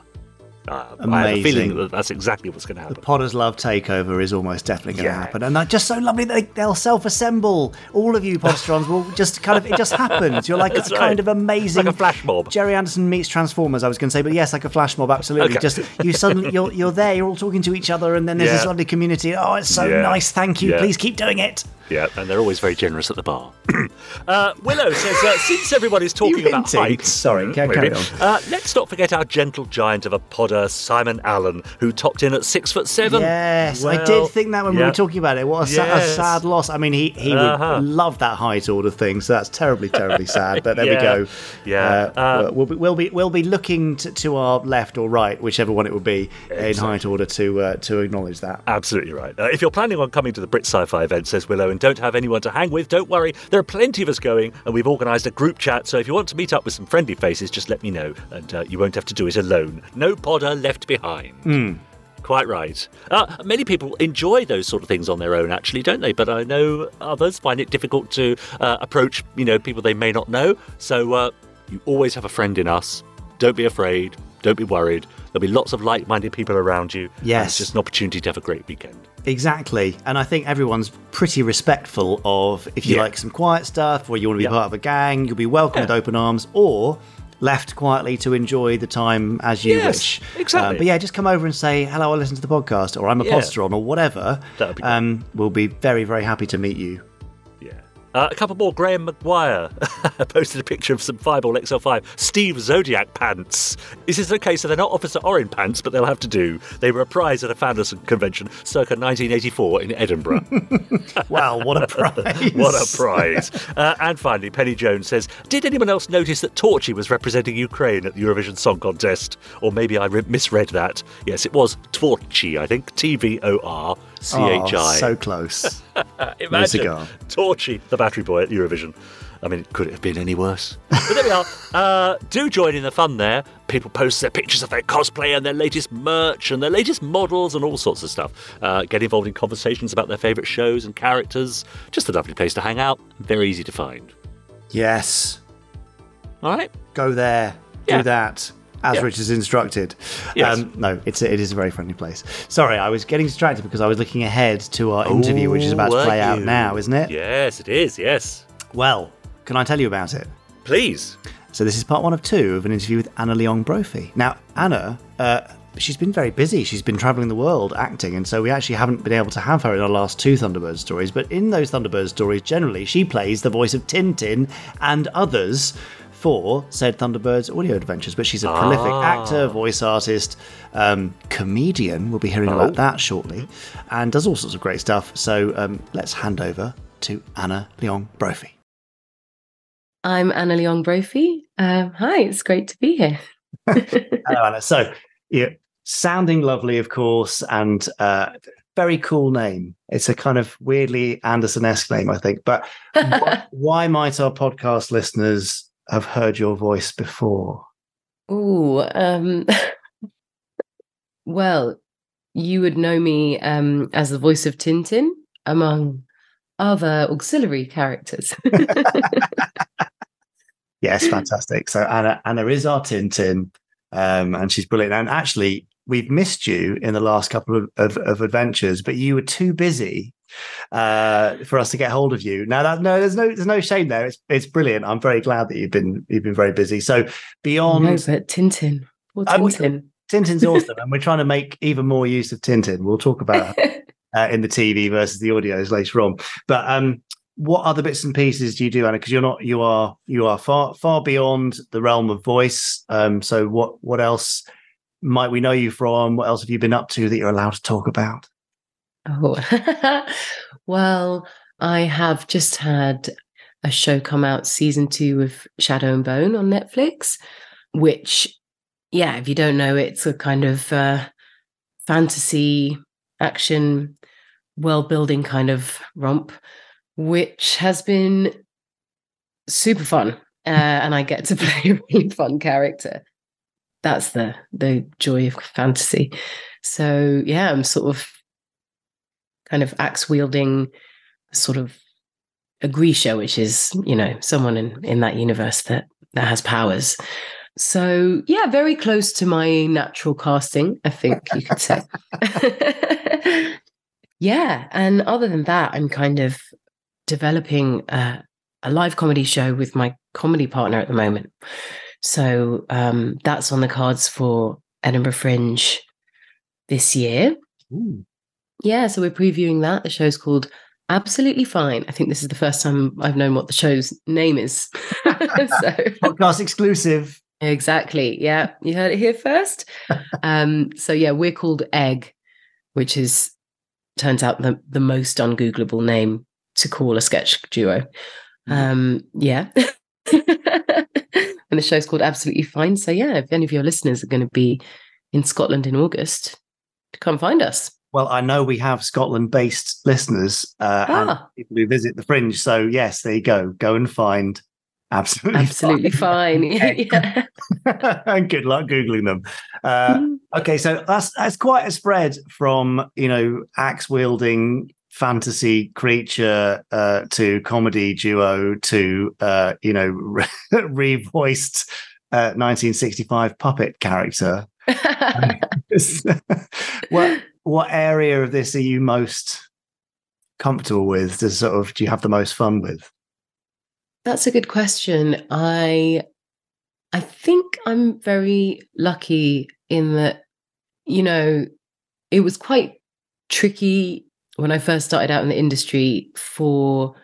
Uh, I have a feeling that that's exactly what's going to happen. The. Potter's Love takeover is almost definitely going to Yeah. happen, and they're just so lovely. They, they'll self-assemble. All of you Potterstrons will just kind of it just happens. You're like That's a right. kind of amazing Like a flash mob. Gerry Anderson meets Transformers. I was going to say, but yes, like a flash mob, absolutely. Okay. Just you suddenly you're you're there. You're all talking to each other, and then there's this lovely community. Oh, it's so Yeah. nice. Thank you. Yeah. Please keep doing it. Yeah, and they're always very generous at the bar. uh, Willow says, uh, since everybody's talking about hinting? heights, Sorry, Mm, ca- carry on. Uh, let's not forget our gentle giant of a podder, Simon Allen, who topped in at six foot seven. Yes, I did think that when we were talking about it. What a, sa- a sad loss. I mean, he, he Uh-huh. would love that height order thing, so that's terribly, terribly sad. But there we go. Yeah. Uh, Uh, we'll, be, we'll be we'll be looking to, to our left or right, whichever one it will be, in height order to uh, to acknowledge that. Absolutely right. Uh, if you're planning on coming to the Brit Sci-Fi event, says Willow, and don't have anyone to hang with, don't worry. There are plenty of us going, and we've organised a group chat. So if you want to meet up with some friendly faces, just let me know, and uh, you won't have to do it alone. No podder left behind. Quite right. Uh, many people enjoy those sort of things on their own, actually, don't they? But I know others find it difficult to uh, approach, you know, people they may not know. So uh, you always have a friend in us. Don't be afraid. Don't be worried. There'll be lots of like-minded people around you. Yes. it's just an opportunity to have a great weekend. Exactly, and I think everyone's pretty respectful of if you Yeah. like some quiet stuff or you want to be Yeah. part of a gang, you'll be welcome with open arms, or left quietly to enjoy the time as you Yes, wish. exactly. Um, but yeah, just come over and say hello. I listen to the podcast, or I'm a Yeah. podstron, or whatever. That'd be um, we'll be very, very happy to meet you. Uh, a couple more. Graham McGuire posted a picture of some Fireball XL5 Steve Zodiac pants. This Is this okay? So they're not Officer Orin pants, but they'll have to do. They were a prize at a Fanderson convention circa 1984 in Edinburgh. Wow, what a prize! what a prize. Uh, and finally, Penny Jones says Did anyone else notice that Torchy was representing Ukraine at the Eurovision Song Contest? Or maybe I re- misread that. Yes, it was Torchy, I think. T V O R C H Oh, so close. Imagine. Torchy, the battery boy at Eurovision. I mean, could it have been any worse? But there we are. Uh, do join in the fun there. People post their pictures of their cosplay and their latest merch and their latest models and all sorts of stuff. Uh, get involved in conversations about their favourite shows and characters. Just a lovely place to hang out. Very easy to find. yes, All right? go there, Yeah. do that. As Yeah. Rich is instructed. Yes. Um, no, it's a, it is a very friendly place. Sorry, I was getting distracted because I was looking ahead to our interview, which is about to play out now, isn't it? Yes, it is. Yes. Well, can I tell you about it? Please. So this is part one of two of an interview with Anna Leong Brophy. Now, Anna, uh, she's been very busy. She's been traveling the world acting, and so we actually haven't been able to have her in our last two Thunderbird stories. But in those Thunderbird stories, generally, she plays the voice of Tin-Tin and others for said Thunderbird's audio adventures. But she's a prolific actor, voice artist, um, comedian. We'll be hearing about that shortly, and does all sorts of great stuff. So um, let's hand over to Anna Leong Brophy. I'm Anna Leong Brophy. Um, hi, it's great to be here. Hello, Anna. So, yeah, sounding lovely, of course, and uh, very cool name. It's a kind of weirdly Anderson-esque name, I think. But why, why might our podcast listeners have heard your voice before? Ooh, um, well, you would know me um, as the voice of Tin-Tin, among other auxiliary characters. Yes, fantastic. So Anna, Anna is our Tin-Tin, um, and she's brilliant. And actually, we've missed you in the last couple of, of, of adventures, but you were too busy uh, for us to get hold of you. Now, that, no, there's no, there's no shame there. It's, it's brilliant. I'm very glad that you've been, you've been very busy. So beyond no, but Tin-Tin. Poor Um, Tin-Tin. Tin-Tin's awesome, and we're trying to make even more use of Tin-Tin. We'll talk about uh, in the TV versus the audios later on. But um, what other bits and pieces do you do, Anna? Because you're not, you are, you are far, far beyond the realm of voice. Um, so what, what else might we know you from? What else have you been up to that you're allowed to talk about? Oh, well, I have just had a show come out, season two of Shadow and Bone on Netflix, which yeah, if you don't know, it's a kind of uh, fantasy action world building kind of romp, which has been super fun. Uh, and I get to play a really fun character. That's the the joy of fantasy. So yeah, I'm sort of kind of axe wielding sort of a Grisha, which is, you know, someone in, in that universe that that has powers. So yeah, very close to my natural casting, I think you could say. yeah, and other than that, I'm kind of developing a, a live comedy show with my comedy partner at the moment. So um, that's on the cards for Edinburgh Fringe this year. Ooh. Yeah, so we're previewing that. The show's called Absolutely Fine. I think this is the first time I've known what the show's name is. so Podcast exclusive. exactly. Yeah, you heard it here first. um, so yeah, we're called Egg, which is turns out the the most ungoogleable name to call a sketch duo. Um, yeah. and the show's called Absolutely Fine. So yeah, if any of your listeners are going to be in Scotland in August, come find us. Well, I know we have Scotland based listeners uh, and Ah. people who visit the fringe. So, yes, there you go. Go and find absolutely, Absolutely fine. yeah. and good luck Googling them. Uh, okay, so that's, that's quite a spread from, you know, axe wielding fantasy creature uh, to comedy duo to, uh, you know, re voiced uh, 1965 puppet character. what what area of this are you most comfortable with? Does sort of do you have the most fun with? That's a good question. I I think I'm very lucky in that, you know, it was quite tricky when I first started out in the industry for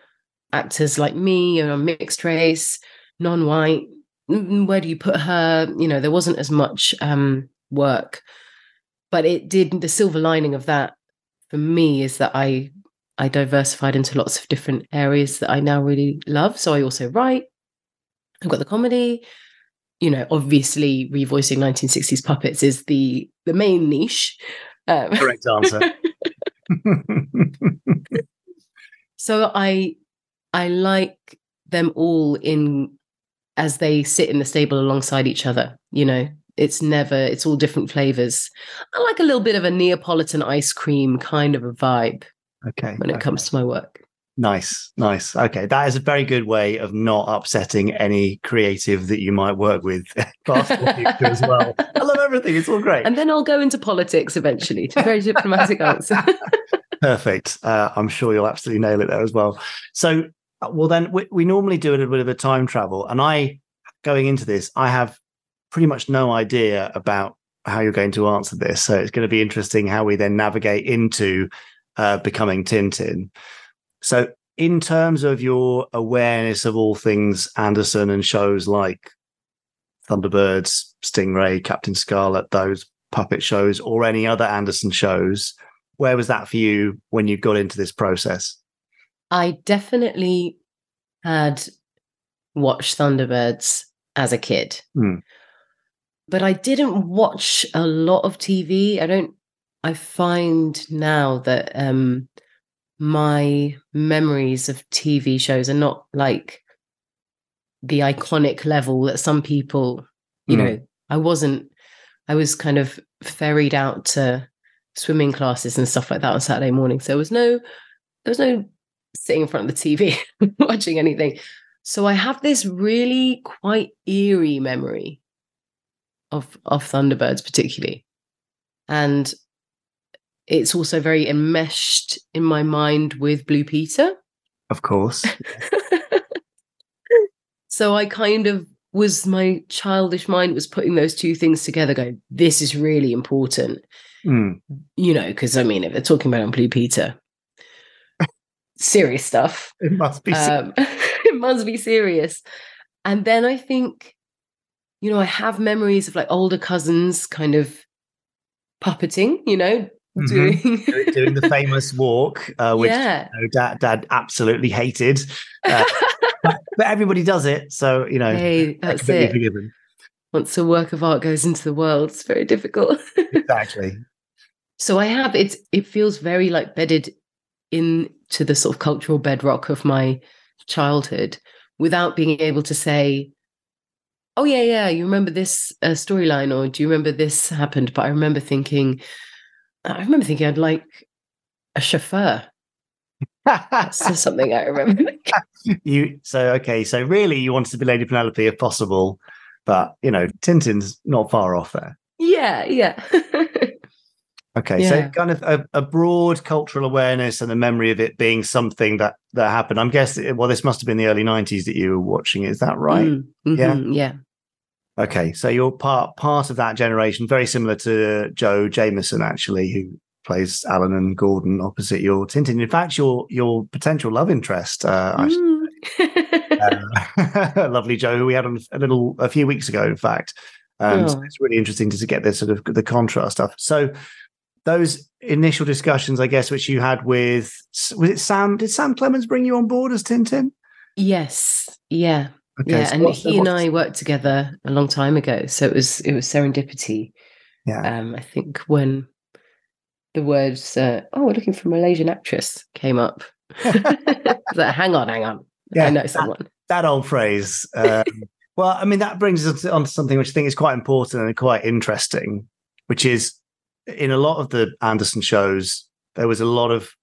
actors like me, you know, mixed race, non-white. Where do you put her? You know, there wasn't as much um, work, but it did. The silver lining of that for me is that I I diversified into lots of different areas that I now really love. So I also write. I've got the comedy. You know, obviously, revoicing 1960s puppets is the the main niche. Um, Correct answer. so I I like them all in as they sit in the stable alongside each other. You know, it's never it's all different flavors. I like a little bit of a Neapolitan ice cream kind of a vibe okay. when it okay. comes to my work. Nice, nice. Okay, that is a very good way of not upsetting any creative that you might work with. As well. I love everything. It's all great. And then I'll go into politics eventually. A very diplomatic answer. Perfect. Uh, I'm sure you'll absolutely nail it there as well. So, uh, well, then we, we normally do a little bit of a time travel, and I, going into this, I have pretty much no idea about how you're going to answer this. So it's going to be interesting how we then navigate into uh, becoming Tin-Tin. So, in terms of your awareness of all things Anderson and shows like Thunderbirds, Stingray, Captain Scarlet, those puppet shows, or any other Anderson shows, where was that for you when you got into this process? I definitely had watched Thunderbirds as a kid, Hmm. But I didn't watch a lot of TV. I don't. I find now that um, my memories of TV shows are not like the iconic level that some people, you Hmm. know, I wasn't. I was kind of ferried out to swimming classes and stuff like that on Saturday morning. So There was no, there was no sitting in front of the TV watching anything. So I have this really quite eerie memory of of Thunderbirds, particularly, and it's also very enmeshed in my mind with Blue Peter. Of course. so I kind of was my childish mind was putting those two things together, going, "This is really important." Hmm. you know, because I mean, if they're talking about on Blue Peter, serious stuff. It must be. Um, it must be serious. And then I think, you know, I have memories of like older cousins kind of puppeting, you know, Mhm. doing. doing the famous walk, uh, which yeah. you know, dad, dad absolutely hated. Uh, but, but everybody does it. So, you know, Hey, that's it. forgiven. once a work of art goes into the world, it's very difficult. Exactly. so I have it's it feels very like bedded into the sort of cultural bedrock of my childhood without being able to say, "Oh yeah, yeah, you remember this uh, storyline, or do you remember this happened?" But I remember thinking, I remember thinking I'd like a chauffeur. That's something I remember. you so okay. So really, you wanted to be Lady Penelope if possible, but you know, Tin-Tin's not far off there. yeah, yeah. Okay, Yeah. so kind of a, a broad cultural awareness and the memory of it being something that that happened. I'm guessing. Well, this must have been the early '90s that you were watching. Is that right? Mm, mhm, yeah. Okay, so you're part part of that generation, very similar to Joe Jameson, actually, who plays Alan and Gordon opposite your Tin-Tin. In fact, your your potential love interest, uh, I should Mm. uh, lovely Joe, who we had on a little a few weeks ago. In fact, um, so Oh. it's really interesting to, to get this sort of the contrast stuff. So those initial discussions, I guess, which you had with was it Sam? Did Sam Clemens bring you on board as Tin-Tin? Yes. Yeah. Okay, yeah. so and what's he and I worked together a long time ago. So it was it was serendipity. Yeah. Um, I think when the words uh, "Oh, we're looking for a Malaysian actress" came up. like, hang on, hang on. Yeah, I know that- someone. that old phrase. Um, well, I mean, that brings us on to something which I think is quite important and quite interesting, which is in a lot of the Anderson shows, there was a lot of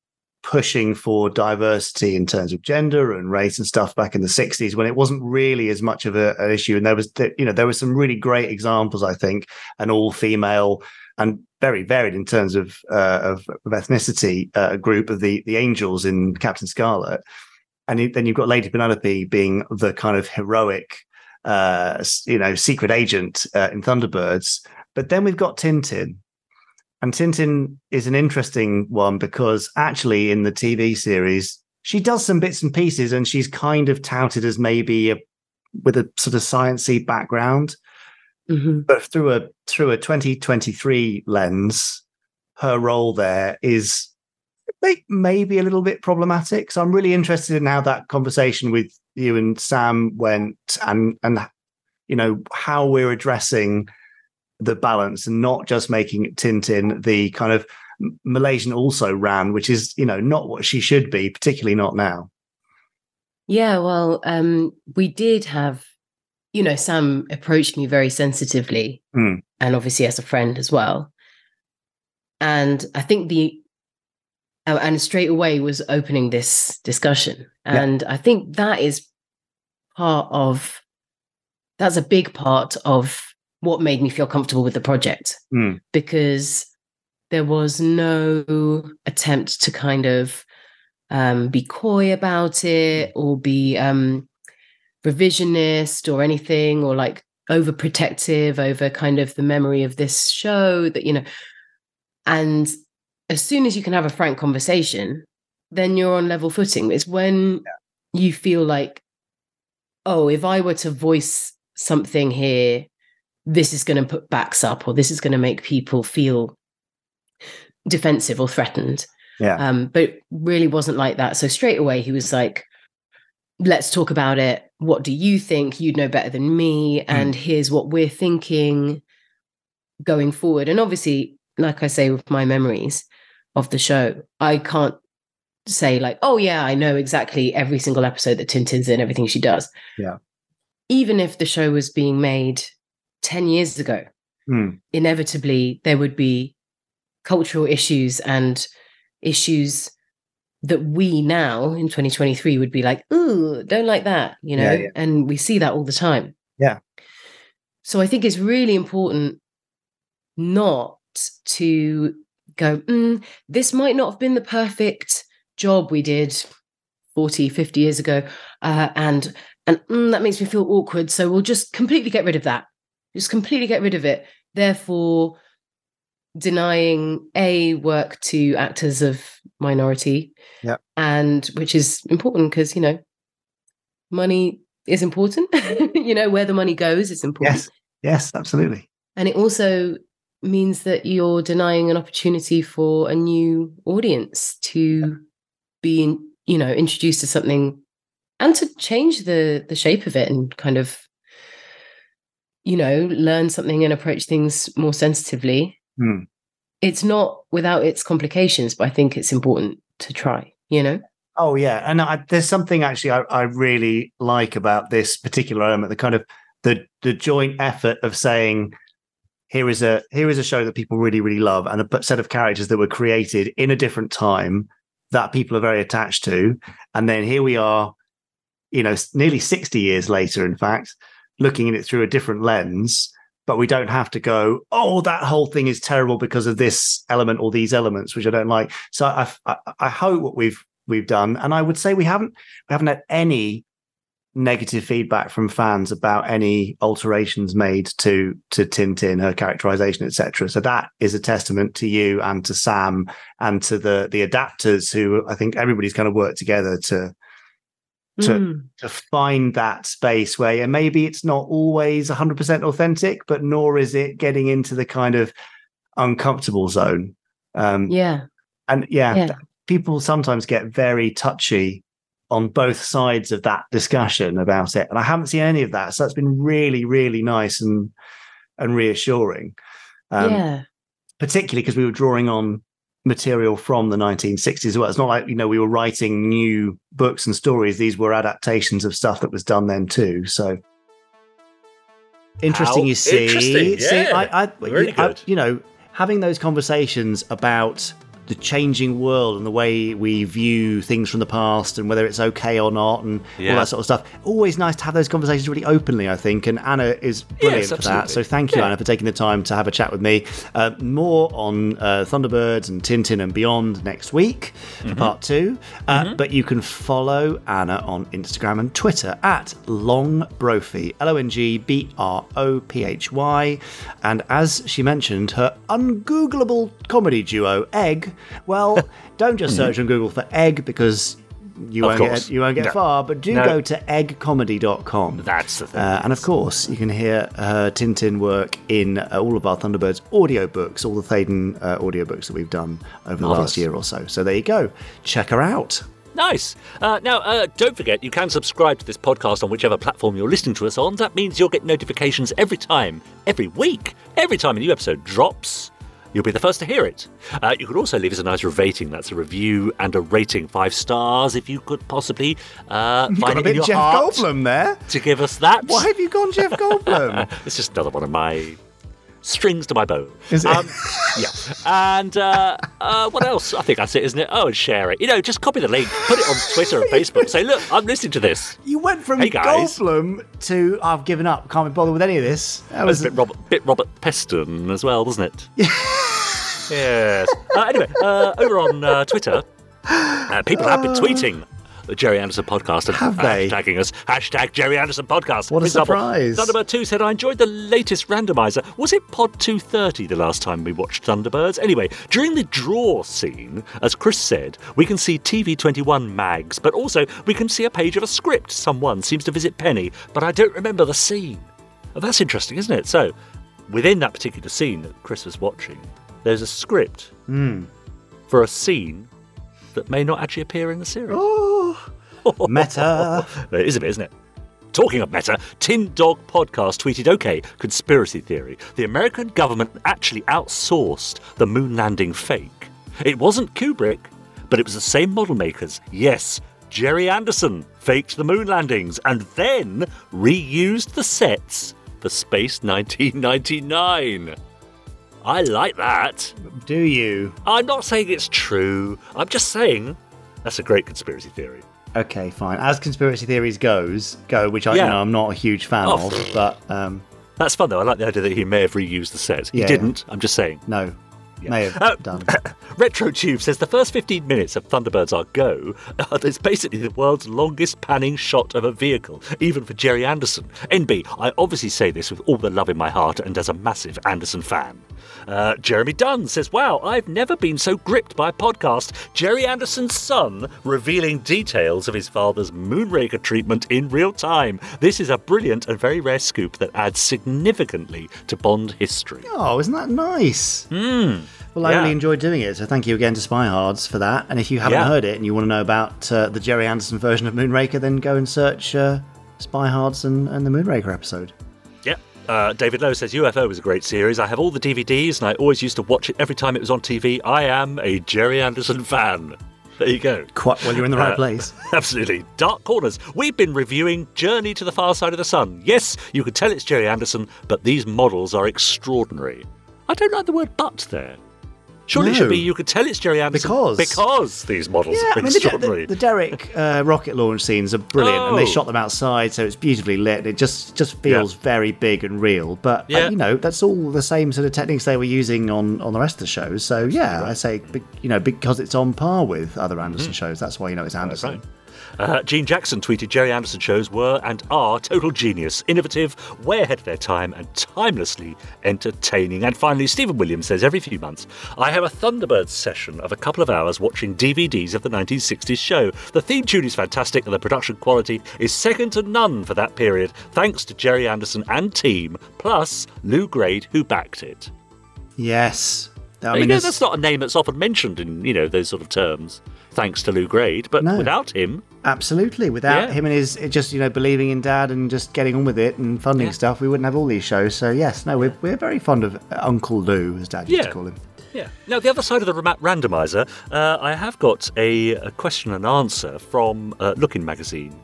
pushing for diversity in terms of gender and race and stuff back in the 60s when it wasn't really as much of a, an issue and there was you know there were some really great examples i think an all female and very varied in terms of uh, of, of ethnicity uh, group of the the angels in captain scarlet and then you've got Lady Penelope being the kind of heroic, uh, you know, secret agent uh, in Thunderbirds. But then we've got Tin-Tin, and Tin-Tin is an interesting one because actually in the TV series she does some bits and pieces, and she's kind of touted as maybe a, with a sort of sciency background, Mhm. but through a through a 2023 lens, her role there is may- maybe a little bit problematic. So I'm really interested in how that conversation with you and Sam went, and and you know how we're addressing the balance and not just making Tin-Tin the kind of Malaysian also ran, which is you know not what she should be, particularly not now. Yeah, well, um, we did have, you know, Sam approached me very sensitively, Mm. and obviously as a friend as well. And I think the, uh, and straight away was opening this discussion, Yeah. and I think that is part of, that's a big part of what made me feel comfortable with the project. Mm. because there was no attempt to kind of um, be coy about it or be um, revisionist or anything or like overprotective over kind of the memory of this show that you know. And as soon as you can have a frank conversation then you're on level footing. It's when you feel like oh if i were to voice something here this is going to put backs up or this is going to make people feel defensive or threatened Yeah. um, but it really wasn't like that. So straight away he was like, let's talk about it. What do you think? You'd know better than me. And here's what we're thinking going forward. And obviously, like I say, with my memories of the show, I can't say like, oh yeah, I know exactly every single episode that Tin-Tin's in, everything she does. Yeah. Even if the show was being made 10 years ago, Mm. inevitably there would be cultural issues and issues that we now in 2023 would be like, ooh, don't like that, you know? Yeah, yeah. And we see that all the time. Yeah. So I think it's really important not to go, mm, this might not have been the perfect job we did 40, 50 years ago. Uh, and and mm, that makes me feel awkward. So we'll just completely get rid of that. Just completely get rid of it. Therefore, denying a work to actors of minority Yeah. and which is important because you know money is important you know where the money goes is important Yes. Yes. Absolutely. and it also means that you're denying an opportunity for a new audience to be in, you know introduced to something and to change the the shape of it and kind of you know, learn something and approach things more sensitively. Hmm. It's not without its complications, but I think it's important to try, you know? Oh yeah, and I, there's something actually I, I really like about this particular element, the kind of the the joint effort of saying here is a here is a show that people really really love and a set of characters that were created in a different time that people are very attached to, and then here we are, you know, nearly 60 years later, in fact, looking at it through a different lens. But we don't have to go, oh, that whole thing is terrible because of this element or these elements, which I don't like. So I, I, I hope what we've we've done, and I would say we haven't we haven't had any negative feedback from fans about any alterations made to to Tin-Tin, her characterization, etc. So that is a testament to you and to Sam and to the the adapters who I think everybody's kind of worked together to to Mm. to find that space where yeah, maybe it's not always 100% authentic, but nor is it getting into the kind of uncomfortable zone. Um, Yeah. and yeah, Yeah. people sometimes get very touchy on both sides of that discussion about it, and I haven't seen any of that. So that's been really, really nice and and reassuring. Um, yeah. particularly because we were drawing on material from the 1960s as well. It's not like you know we were writing new books and stories; these were adaptations of stuff that was done then too. So interesting, How you see. interesting, See, yeah. I, I, Really I- good. you know, having those conversations about the changing world and the way we view things from the past and whether it's okay or not and all that sort of stuff. Always nice to have those conversations really openly, I think. And Anna is brilliant for that. So thank you, Yeah. Anna, for taking the time to have a chat with me. Uh, more on uh, Thunderbirds and Tin-Tin and beyond next week Mm-hmm. for part 2 Uh, But you can follow Anna on Instagram and Twitter at Longbrophy, L O N G B R O P H Y. And as she mentioned, her ungoogleable comedy duo, Egg. Well, don't just search on Google for Egg because. You Of won't, course. get, you won't get No. far, but do No. go to eggcomedy.com. That's the thing. Uh, and of course, you can hear her Tin-Tin work in uh, all of our Thunderbirds audiobooks, all the Thaden uh, audiobooks that we've done over the Marvellous. last year or so. So there you go. Check her out. Nice. Uh, now, uh, don't forget, you can subscribe to this podcast on whichever platform you're listening to us on. That means you'll get notifications every time, every week, every time a new episode drops. You'll be the first to hear it. Uh, you could also leave us a nice rating. That's a review and a rating. Five stars, if you could possibly uh, You've find got a it in bit your Jeff heart Goldblum there. to give us that. Why have you gone Jeff Goldblum? It's just another one of my strings to my bow. Is it? Um, yeah. And uh, uh, what else? I think that's it, isn't it? Oh, and share it. You know, just copy the link, put it on Twitter and Facebook. Say, look, I'm listening to this. you went from Hey, guys. Goldblum to I've given up, can't be bothered with any of this. That That was a bit Robert, bit Robert Peston as well, wasn't it? yes. Uh, anyway, uh, over on uh, Twitter, uh, people have been tweeting the Gerry Anderson podcast and Have they? hashtagging us. Hashtag Gerry Anderson podcast. What a example, surprise. Thunderbird 2 said, I enjoyed the latest randomizer. Was it Pod 230 the last time we watched Thunderbirds? Anyway, during the draw scene, as Chris said, we can see TV21 mags, but also we can see a page of a script. Someone seems to visit Penny, but I don't remember the scene. Oh, that's interesting, isn't it? So, within that particular scene that Chris was watching, there's a script Hmm. for a scene that may not actually appear in the series. oh, meta. It is a bit, isn't it? Talking of meta, Tin Dog Podcast tweeted, okay, conspiracy theory. The American government actually outsourced the moon landing fake. It wasn't Kubrick, but it was the same model makers. Yes, Gerry Anderson faked the moon landings and then reused the sets for Space 1999. I like that. Do you? I'm not saying it's true. I'm just saying that's a great conspiracy theory. Okay, fine. As conspiracy theories goes, go, which I Yeah. you know I'm not a huge fan Oh. of, but um, That's fun though. I like the idea that he may have reused the set. He Yeah. didn't. I'm just saying. no, may have Oh. done. RetroTube says the first 15 minutes of Thunderbirds Are Go is basically the world's longest panning shot of a vehicle, even for Gerry Anderson. NB, I obviously say this with all the love in my heart and as a massive Anderson fan. Uh, Jeremy Dunn says, Wow, I've never been so gripped by a podcast. Gerry Anderson's son revealing details of his father's Moonraker treatment in real time. This is a brilliant and very rare scoop that adds significantly to Bond history. Oh, isn't that nice? Hmm. Well, I Yeah. really enjoyed doing it, so thank you again to Spy Hards for that. And if you haven't Yeah. heard it and you want to know about uh, the Gerry Anderson version of Moonraker, then go and search uh, Spy Hards and, and the Moonraker episode. Yep. Uh, David Lowe says UFO was a great series. I have all the DVDs and I always used to watch it every time it was on TV. I am a Gerry Anderson fan. There you go. Quite well, you're in the right Uh, place. Absolutely. Dark Corners. We've been reviewing Journey to the Far Side of the Sun. Yes, you can tell it's Gerry Anderson, but these models are extraordinary. I don't like the word but there. Surely it should be you could tell it's Gerry Anderson Because- because these models Yeah, are I mean, the, extraordinary. the, the Derek uh, rocket launch scenes are brilliant, and they Oh. shot them outside, so it's beautifully lit. It just just feels very big and real. But uh, Yeah. you know, that's all the same sort of techniques they were using on on the rest of the shows. So yeah, I say be- you know because it's on par with other Anderson shows. That's why you know it's Anderson. right. Uh, Gene Jackson tweeted Gerry Anderson shows were and are total genius, innovative, way ahead of their time, and timelessly entertaining. And finally, Stephen Williams says every few months, I have a Thunderbird session of a couple of hours watching DVDs of the 1960s show. The theme tune is fantastic, and the production quality is second to none for that period, thanks to Gerry Anderson and team, plus Lew Grade, who backed it. Yes, I you know, that's not a name that's often mentioned in you know those sort of terms. Thanks to Lew Grade, but No. without him, Absolutely. Without Yeah. him and his just, you know, believing in dad and just getting on with it and funding Yeah. stuff, we wouldn't have all these shows. So, yes, no, we're, we're very fond of Uncle Lew, as dad used Yeah. to call him. Yeah. Now, the other side of the randomizer, uh, I have got a, a question and answer from uh, Look-in magazine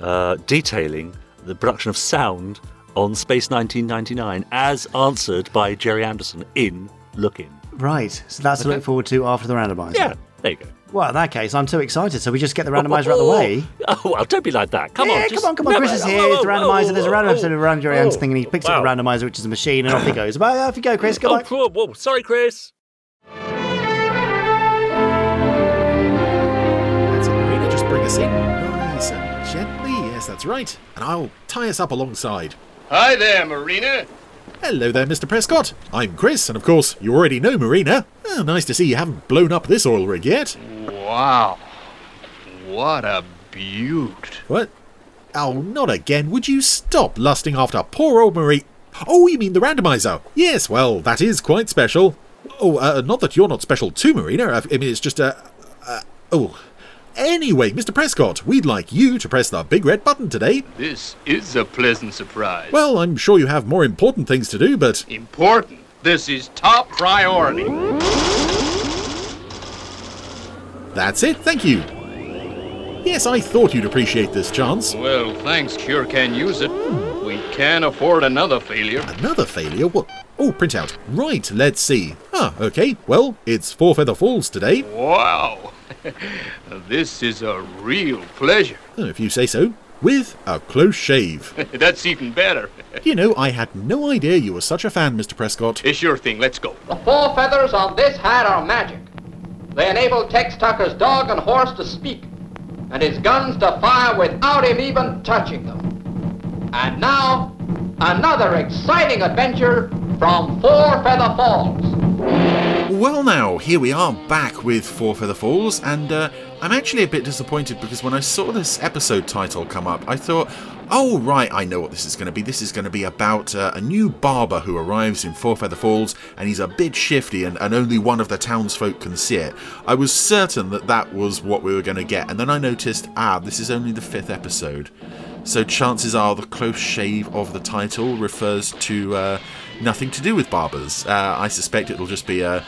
uh, detailing the production of sound on Space 1999 as answered by Gerry Anderson in Look-in. Right. So that's to look forward to after the randomizer. Yeah, there you go. Well, in that case, I'm too excited. So we just get the randomizer out of the way. Oh, well, don't be like that. Come yeah, on. come on, come on. No, Chris is here. whoa, It's the randomizer. There's a whoa, random episode of Random Gerry whoa. Thing, and he picks up the randomizer, which is a machine, and off he goes. Bye, uh, off you go, Chris. Oh, Goodbye. whoa, whoa, sorry, Chris. That's it, Marina. Just bring us in nice and gently. Yes, that's right. And I'll tie us up alongside. Hi there, Marina. Hello there, Mr. Prescott. I'm Chris, and of course, you already know Marina. Oh, nice to see you haven't blown up this oil rig yet. Wow. What a beaut. What? Oh, not again. Would you stop lusting after poor old Marie? Oh, you mean the randomizer? Yes, well, that is quite special. Oh, uh, not that you're not special too, Marina. I mean, it's just a. Uh, oh. Anyway, Mr. Prescott, we'd like you to press the big red button today. This is a pleasant surprise. Well, I'm sure you have more important things to do, but. Important. This is top priority. That's it, thank you. Yes, I thought you'd appreciate this chance. Well, thanks, sure can use it. We can't afford another failure. Another failure? What? Oh, printout. Right, let's see. Ah, okay. Well, it's Four Feather Falls today. Wow. this is a real pleasure. If you say so. With a close shave. That's even better. You know, I had no idea you were such a fan, Mr. Prescott. It's your thing. Let's go. The four feathers on this hat are magic. They enable Tex Tucker's dog and horse to speak, and his guns to fire without him even touching them. And now, another exciting adventure from Four Feather Falls. Well, now, here we are back with Four Feather Falls, and uh, I'm actually a bit disappointed because when I saw this episode title come up, I thought, oh, right, I know what this is going to be. This is going to be about uh, a new barber who arrives in Four Feather Falls, and he's a bit shifty, and, and only one of the townsfolk can see it. I was certain that that was what we were going to get, and then I noticed, ah, this is only the fifth episode. So chances are the close shave of the title refers to uh, nothing to do with barbers. Uh, I suspect it'll just be a,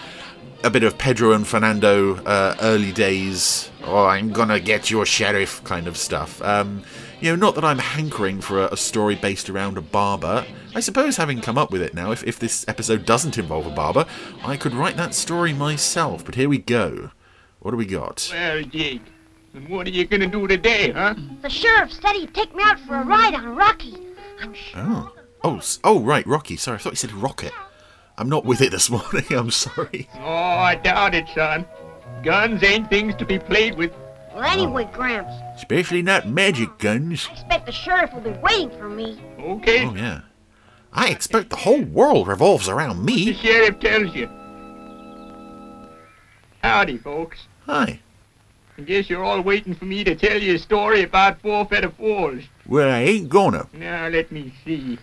a bit of Pedro and Fernando uh, early days, oh, I'm gonna get your sheriff kind of stuff. Um, you know, not that I'm hankering for a, a story based around a barber. I suppose having come up with it now, if, if this episode doesn't involve a barber, I could write that story myself. But here we go. What do we got? Well, Jake, and what are you gonna do today, huh? The sheriff said he'd take me out for a ride on Rocky. I'm sure. Oh. Oh, oh, right, Rocky. Sorry, I thought you said Rocket. I'm not with it this morning, I'm sorry. Oh, I doubt it, son. Guns ain't things to be played with. Well, anyway, Gramps, Especially not magic guns. I expect the sheriff will be waiting for me. Okay. Oh, yeah. I expect the whole world revolves around me. The sheriff tells you. Howdy, folks. Hi. I guess you're all waiting for me to tell you a story about Four Feather Falls. Well, I ain't gonna. Now, let me see.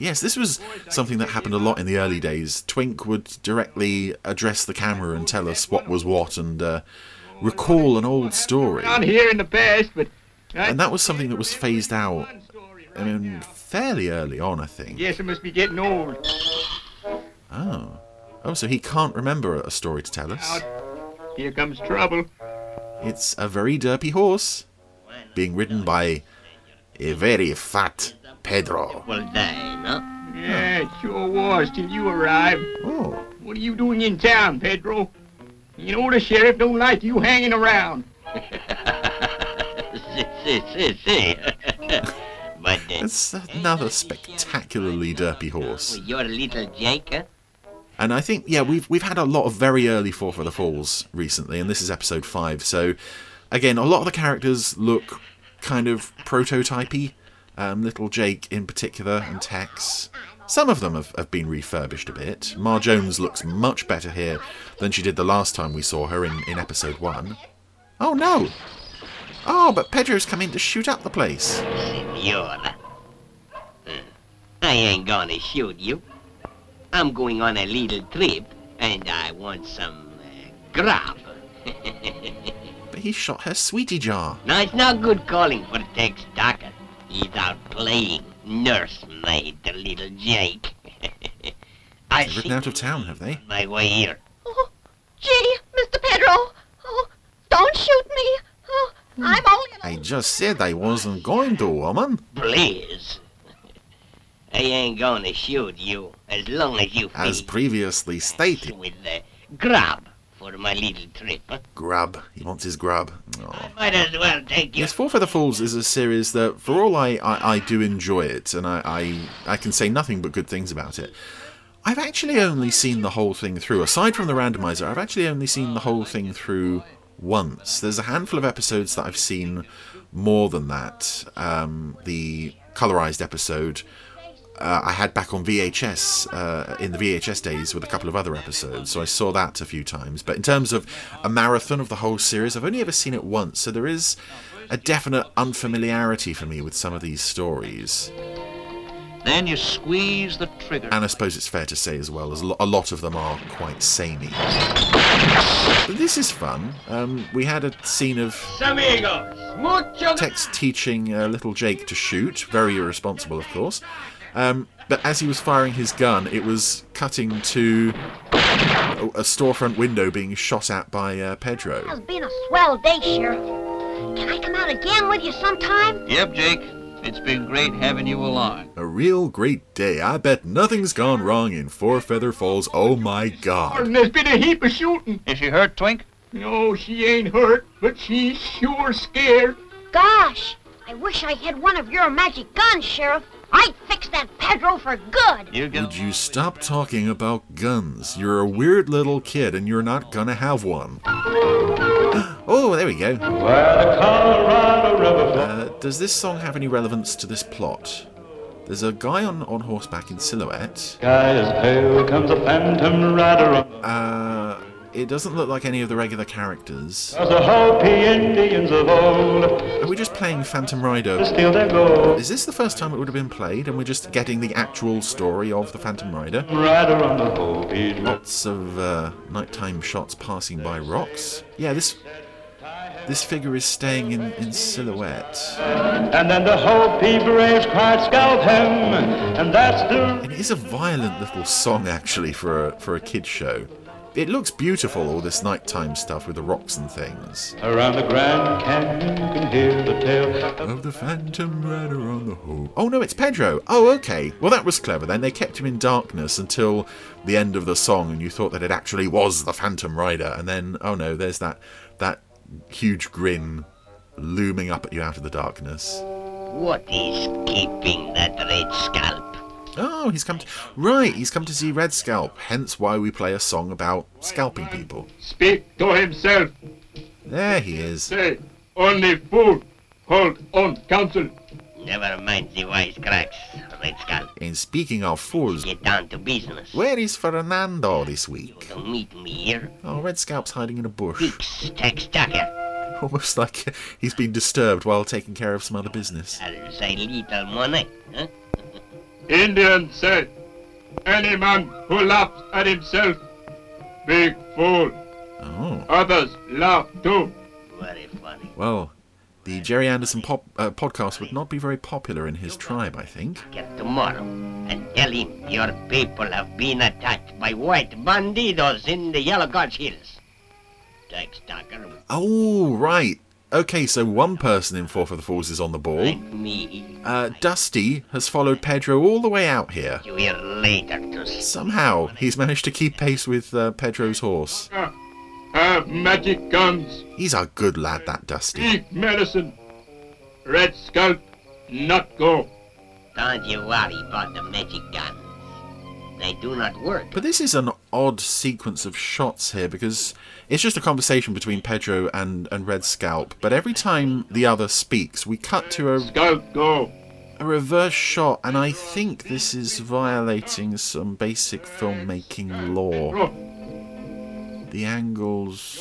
Yes, this was something that happened a lot in the early days. Twink would directly address the camera and tell us what was what and uh, recall an old story. Down here in the past, but... And that was something that was phased out I mean, fairly early on, I think. Yes, I must be getting old. Oh. Oh, so he can't remember a story to tell us. Here comes trouble. It's a very derpy horse, being ridden by a very fat Pedro. Well, dang, huh? Yeah, it sure was till you arrived. Oh. What are you doing in town, Pedro? You know the sheriff don't like you hanging around. see, see, see, see. but uh, It's another spectacularly derpy horse. your little Jake, huh? And I think, yeah, we've we've had a lot of very early Four Feather Falls recently, and this is episode five. So, again, a lot of the characters look kind of prototypey. Um, little Jake in particular, and Tex. Some of them have, have been refurbished a bit. Ma Jones looks much better here than she did the last time we saw her in, in episode one. Oh no! Oh, but Pedro's come in to shoot up the place. Senora. I ain't gonna shoot you. I'm going on a little trip, and I want some uh, grub. But he shot her sweetie jar. now, it's not good calling for Tex Tucker. He's out playing nursemaid to little Jake. I They've ridden out of town, have they? my way here. Oh, Gee, Mr. Pedro. Oh, don't shoot me. Oh, I'm only. I just said I wasn't going to, woman. Please. I ain't gonna shoot you as long as you As previously stated. with the grub for my little trip. Huh? Grub. He wants his grub. Oh. Might as well take you. Yes, Four Feather Falls is a series that, for all I, I, I do enjoy it, and I, I, I can say nothing but good things about it, I've actually only seen the whole thing through. Aside from the randomizer, I've actually only seen the whole thing through once. There's a handful of episodes that I've seen more than that. Um, the colorized episode uh, I had back on VHS uh, in the VHS days with a couple of other episodes, so I saw that a few times. But in terms of a marathon of the whole series, I've only ever seen it once, so there is a definite unfamiliarity for me with some of these stories. Then you squeeze the trigger. And I suppose it's fair to say as well, as a lot of them are quite samey. But this is fun. Um, we had a scene of Amigos, Tex teaching uh, little Jake to shoot, very irresponsible, of course. Um, but as he was firing his gun, it was cutting to a, a storefront window being shot at by uh, Pedro. It's been a swell day, Sheriff. Can I come out again with you sometime? Yep, Jake. It's been great having you along. A real great day. I bet nothing's gone wrong in Four Feather Falls. Oh my god. There's been a heap of shooting. Is she hurt, Twink? No, she ain't hurt, but she's sure scared. Gosh, I wish I had one of your magic guns, Sheriff. I'd fix that Pedro for good. You Would you stop talking about guns? You're a weird little kid and you're not gonna have one. Oh, there we go. Uh, does this song have any relevance to this plot? There's a guy on, on horseback in silhouette. Sky is pale, comes a phantom rider on Uh, it doesn't look like any of the regular characters. As the Hopi Indians of old. Are we just playing Phantom Rider? Steal their gold. Is this the first time it would have been played and we're just getting the actual story of the Phantom Rider? Rider on the. Lots of uh, nighttime shots passing by rocks. Yeah, this this figure is staying in, in silhouette. And then the Hopi braves cried, scalp him. And that's the It is a violent little song actually for a, for a kid show. It looks beautiful, all this nighttime stuff with the rocks and things. Around the Grand Canyon you can hear the tale Of the Phantom Rider on the Hope. Oh no, it's Pedro. Oh, okay. Well, that was clever then. They kept him in darkness until the end of the song, and you thought that it actually was the Phantom Rider. And then, oh no, there's that that huge grin looming up at you out of the darkness. What is keeping that red scalp? Oh, he's come to right. He's come to see Red Scalp. Hence why we play a song about scalping people. Speak to himself. There he is. Say, only fool. Hold on, counsel. Never mind the wise cracks, red scalp. And speaking of fools, Get down to business. where is Fernando this week? Don't meet me here. Oh, Red Scalp's hiding in a bush. Fix Tex Tucker. Almost like he's been disturbed while taking care of some other business. There's a little money, huh? Indian said, any man who laughs at himself, big fool. Oh. Others laugh too. Very funny. Well, The Gerry Anderson pop, uh, podcast would not be very popular in his tribe, I think. Get tomorrow and tell him your people have been attacked by white bandidos in the Yellow Gulch Hills. Tex Tucker, Oh, right. Okay, so one person in Four Feather Falls is on the ball. me, Uh, Dusty has followed Pedro all the way out here. you here later to Somehow, he's managed to keep pace with uh, Pedro's horse. Have magic guns. He's a good lad, that Dusty. Speak medicine. Red Scalp, not go. Don't you worry about the magic guns. They do not work. But this is an odd sequence of shots here because it's just a conversation between Pedro and, and Red Scalp. But every time the other speaks, we cut to a Scalp, go. a reverse shot, and I think this is violating some basic filmmaking law. The angles.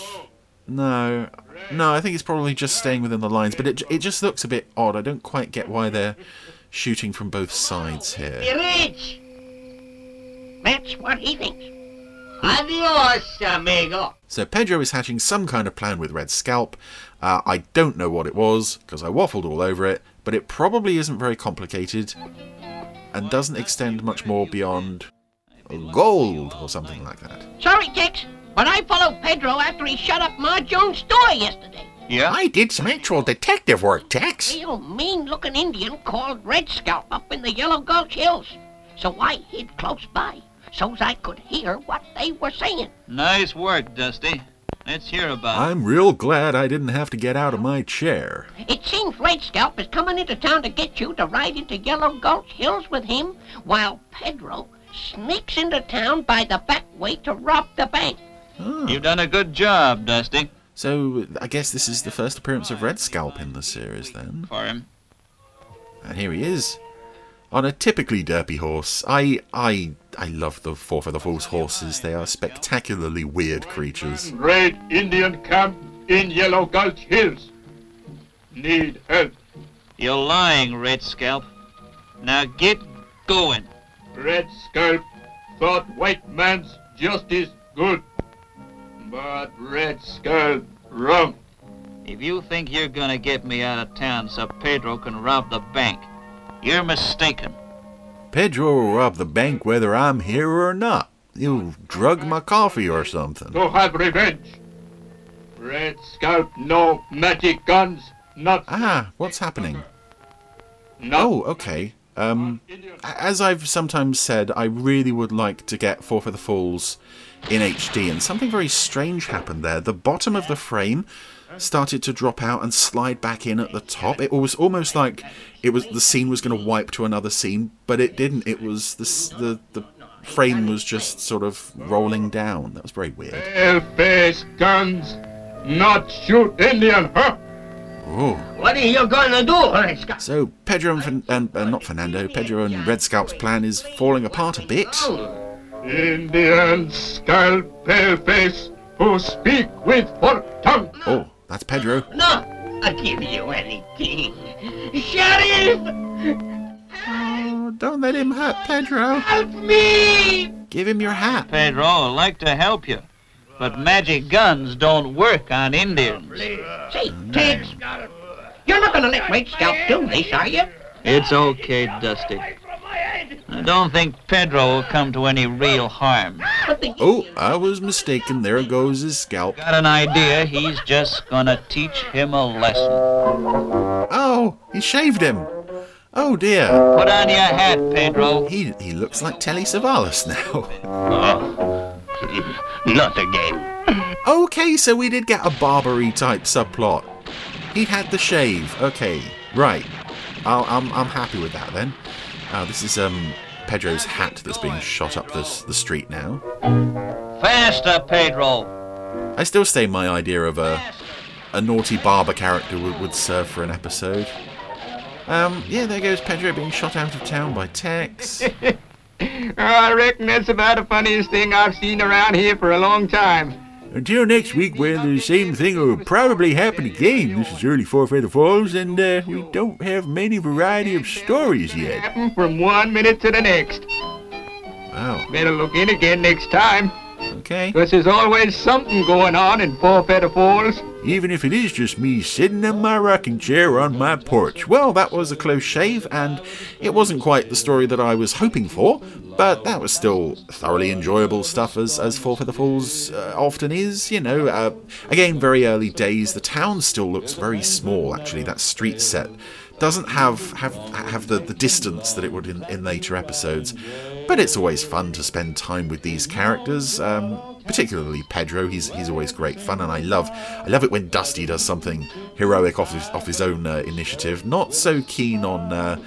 No, no, I think it's probably just staying within the lines, but it it just looks a bit odd. I don't quite get why they're shooting from both sides here. You're! That's what he thinks. Adios, amigo. So Pedro is hatching some kind of plan with Red Scalp. Uh, I don't know what it was because I waffled all over it, but it probably isn't very complicated and doesn't extend much more beyond gold or something like that. Sorry, Tex, but I followed Pedro after he shut up Ma Jones' store yesterday. Yeah? I did some actual detective work, Tex. A mean-looking Indian called Red Scalp up in the Yellow Gulch Hills. So I hid close by, so's I could hear what they were saying. Nice work, Dusty. Let's hear about it. I'm real glad I didn't have to get out of my chair. It seems Red Scalp is coming into town to get you to ride into Yellow Gulch Hills with him, while Pedro sneaks into town by the back way to rob the bank. Oh. You've done a good job, Dusty. So I guess this is the first appearance of Red Scalp in the series then. For him. And here he is. On a typically derpy horse. I I I love the Four Feather Falls horses. They are spectacularly weird creatures. Raid Indian camp in Yellow Gulch Hills. Need help. You're lying, Red Scalp. Now get going. Red Scalp thought white man's justice good. But Red Scalp wrong. If you think you're gonna get me out of town so Pedro can rob the bank, you're mistaken. Pedro will rob the bank whether I'm here or not. He'll drug my coffee or something. To have revenge. Red Scalp, no magic guns, not Ah, what's happening? no. Oh, okay. Um, as I've sometimes said, I really would like to get Four Feather Falls in HD, and something very strange happened there. The bottom of the frame started to drop out and slide back in at the top. It was almost like it was the scene was going to wipe to another scene, but it didn't. It was the the the frame was just sort of rolling down. That was very weird. Pale-face guns, not shoot Indian, huh? Oh. What are you gonna do, Red Scalp? So Pedro and, Fen- and uh, not Fernando, Pedro and Red Scalp's plan is falling apart a bit. Indian scalp pale-face who speak with forked tongue. Oh, that's Pedro. No, I'll give you anything. Sheriff! Oh, don't let him hurt Pedro. Help me! Give him your hat. Pedro, I'd like to help you. But magic guns don't work on Indians. Say, Tex, you're not gonna let Red Scalp do this, are you? It's okay, Dusty. I don't think Pedro will come to any real harm. Oh, I was mistaken. There goes his scalp. Got an idea, he's just gonna teach him a lesson. Oh, he shaved him. Oh dear. Put on your hat, Pedro. He he looks like Telly Savalas now. Oh, not again. okay, so we did get a Barbary type subplot. He had the shave. Okay, right. I'll, I'm I'm happy with that then. Uh, this is um Pedro's hat that's being shot up the the street now. Faster, Pedro. I still stay my idea of a a naughty barber character would, would serve for an episode. Um, yeah, there goes Pedro being shot out of town by Tex. I reckon that's about the funniest thing I've seen around here for a long time. Until next week, where the same thing will probably happen again. This is early Four Feather Falls, and uh, we don't have many variety of stories yet. Happen from one minute to the next. Wow. Better look in again next time. Okay. Because there's always something going on in Four Feather Falls. Even if it is just me sitting in my rocking chair on my porch. Well, that was a close shave, and it wasn't quite the story that I was hoping for, but that was still thoroughly enjoyable stuff, as, as Four Feather Falls uh, often is. You know, uh, again, very early days. The town still looks very small, actually, that street set doesn't have have have the, the distance that it would in, in later episodes. But it's always fun to spend time with these characters, um, particularly Pedro. He's he's always great fun, and I love I love it when Dusty does something heroic off his, off his own uh, initiative. Not so keen on. Uh,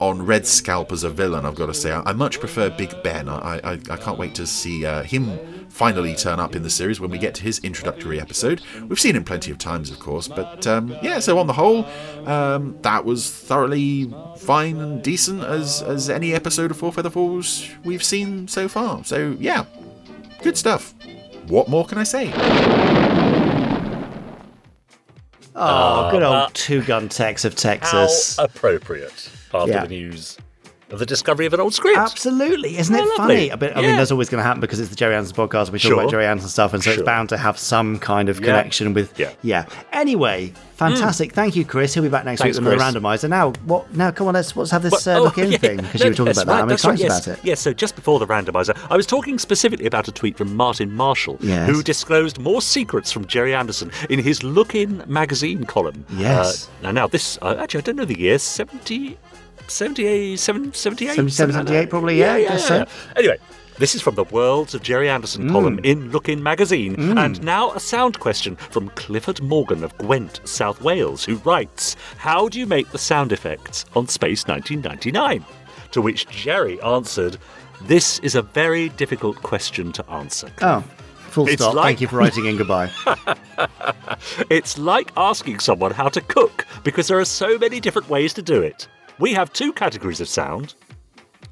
on Red Scalp as a villain, I've got to say, I, I much prefer Big Ben. I, I, I can't wait to see uh, him finally turn up in the series when we get to his introductory episode. We've seen him plenty of times, of course, but um, yeah. So on the whole, um, that was thoroughly fine and decent as as any episode of Four Feather Falls we've seen so far. So yeah, good stuff. What more can I say? Oh, good old uh, two gun Tex of Texas. How appropriate after Yeah. the news of the discovery of an old script. Absolutely, isn't it Oh, funny? lovely. I, bet, I mean, that's always going to happen because it's the Gerry Anderson podcast. We talk Sure. about Gerry Anderson stuff, and so Sure. it's bound to have some kind of Yeah. connection with. Yeah. Anyway, fantastic. Thank you, Chris. He'll be back next Thanks, week with Chris. another randomizer. Now, what? Now, come on. Let's let's have this uh, Oh, Look-in yeah. thing because No, you were talking about that. right, I'm excited right, yes. about it. Yes, so just before the randomizer, I was talking specifically about a tweet from Martin Marshall, Yes. who disclosed more secrets from Gerry Anderson in his Look-in magazine column. Yes. Uh, now, now this, uh, actually, I don't know the year, 70, 78, 78, 77, something like that. 78 probably, yeah, I guess so. Anyway, this is from the Worlds of Gerry Anderson column Mm. in Look-in magazine. And now a sound question from Clifford Morgan of Gwent, South Wales, who writes How do you make the sound effects on Space 1999? To which Jerry answered, This is a very difficult question to answer. Oh, full It's stop. like- Thank you for writing in. Goodbye. It's like asking someone how to cook because there are so many different ways to do it. We have two categories of sound.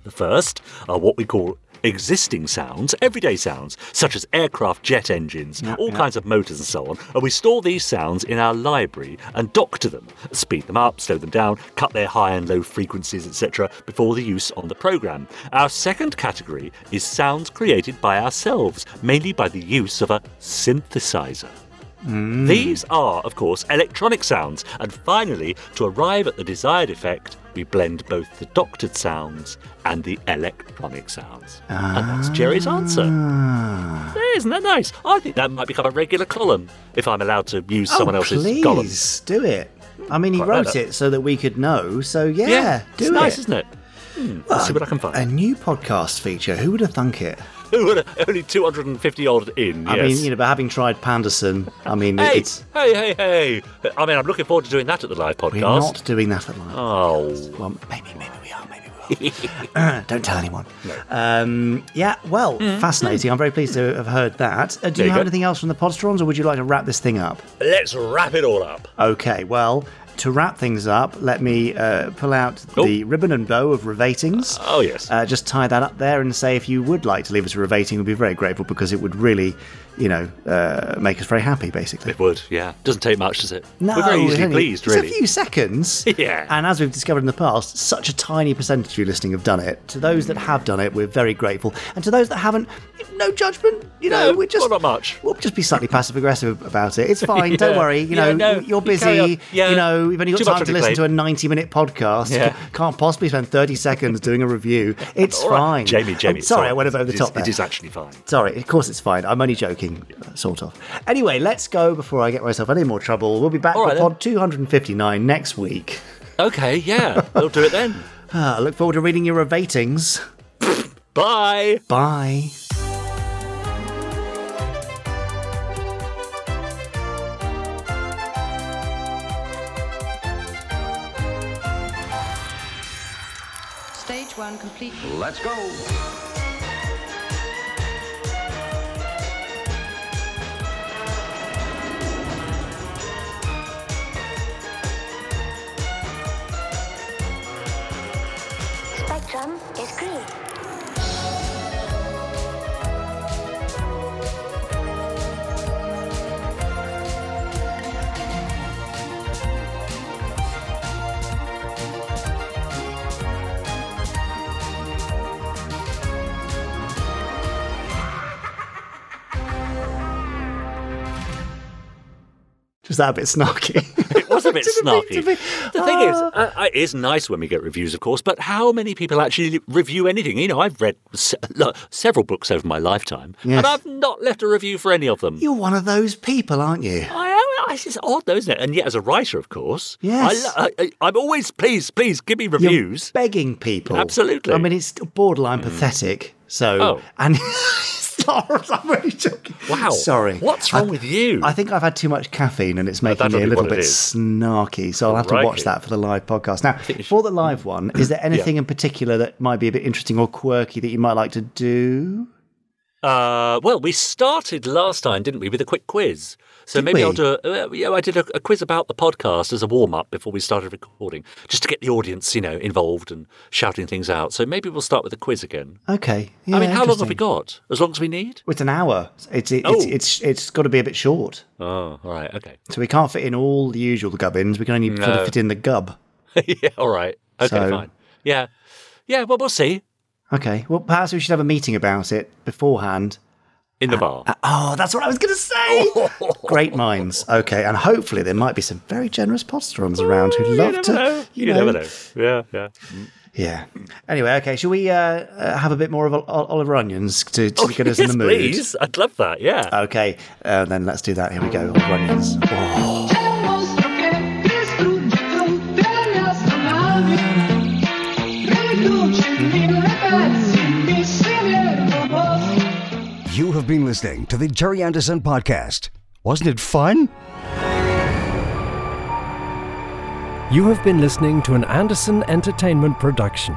The first are what we call existing sounds, everyday sounds, such as aircraft jet engines, all yeah. kinds of motors and so on, and we store these sounds in our library and doctor them, speed them up, slow them down, cut their high and low frequencies, etc., before the use on the program. Our second category is sounds created by ourselves, mainly by the use of a synthesizer. Mm. These are, of course, electronic sounds, and finally, to arrive at the desired effect, we blend both the doctored sounds and the electronic sounds. And that's Gerry's answer. Ah. Yeah, Isn't that nice? I think that might become a regular column if I'm allowed to use someone oh, else's please column. do it. I mean, he Quite wrote it so that we could know. So yeah, do it's it. nice, isn't it? Hmm, let's see what I can find. A new podcast feature. Who would have thunk it? Only 250 odd in, I yes. mean, you know, but having tried Fanderson, I mean, hey, it's hey, hey, hey! I mean, I'm looking forward to doing that at the live podcast. we're not doing that at the live. Oh. Well, maybe, maybe we are. Maybe we are. Don't tell anyone. Um, yeah. Well, fascinating. I'm very pleased to have heard that. Uh, do you you have go. anything else from the Podstrons, or would you like to wrap this thing up? Let's wrap it all up. Okay, well, to wrap things up, let me uh, pull out the ribbon and bow of revatings. Oh, yes. Uh, just tie that up there and say if you would like to leave us a revating, we'd be very grateful because it would really, you know, uh, make us very happy, basically. It would, yeah. Doesn't take much, does it? No, We're very it's easily pleased, it's really. a few seconds. Yeah. And as we've discovered in the past, such a tiny percentage of you listening have done it. To those that have done it, we're very grateful. And to those that haven't, no judgment. You know, No, we're just well, not much. We'll just be slightly passive aggressive about it. It's fine. Don't worry. You Yeah, know, no, you're busy. Yeah. You know, you've only got Too time to listen to a 90 minute podcast. Yeah. Can't possibly spend 30 seconds doing a review. It's All right. fine. Jamie, I'm Jamie. sorry, sorry. I went over the top there. It is actually fine. Sorry, of course it's fine. I'm only joking, uh, sort of. Anyway, let's go before I get myself any more trouble. We'll be back All for right, pod 259 next week. Okay, yeah. we'll do it then. Ah, I look forward to reading your revatings. Bye. Bye. Stage one complete. Let's go. drum is green. Just that bit snarky. A bit snarky. The thing is, Ah. uh, uh, it is nice when we get reviews, of course, but how many people actually review anything? You know, I've read se- look, several books over my lifetime, Yes. and I've not left a review for any of them. You're one of those people, aren't you? I am. It's just odd, though, isn't it? And yet, as a writer, of course, Yes. I, I'm always please, please give me reviews. You're begging people. Absolutely. I mean, it's borderline pathetic. So, Oh. and not, I'm really joking. Wow. Sorry. What's wrong I- with you? I think I've had too much caffeine and it's making that'll me a little bit snarky. So I'll have to watch that for the live podcast. Now, for the live one, is there anything in particular that might be a bit interesting or quirky that you might like to do? Uh, well, we started last time, didn't we, with a quick quiz? So Did maybe we? I'll do. A, uh, yeah, I did a, a quiz about the podcast as a warm up before we started recording, just to get the audience, you know, involved and shouting things out. So maybe we'll start with a quiz again. Okay. Yeah, I mean, how long have we got? As long as we need. It's an hour. It's it's Oh. it's, it's it's got to be a bit short. Oh, all right, okay. So we can't fit in all the usual gubbins. We can only sort No. of fit in the gub. yeah, all right. Okay, So- fine. Yeah, yeah. Well, we'll see Okay. Well, perhaps we should have a meeting about it beforehand. In the bar. Oh, that's what I was going to say. Great minds. Okay, and hopefully there might be some very generous podstrons around who love to. know. You, never know. Yeah, yeah. Yeah. Anyway, okay. Shall we uh, uh, have a bit more of ol- ol- Oliver Onions to, to get us Oh, yes, in the mood? please. I'd love that. Yeah. Okay, uh, then let's do that. Here we go. Oliver Onions. Oh. You have been listening to the Gerry Anderson Podcast. Wasn't it fun? You have been listening to an Anderson Entertainment production.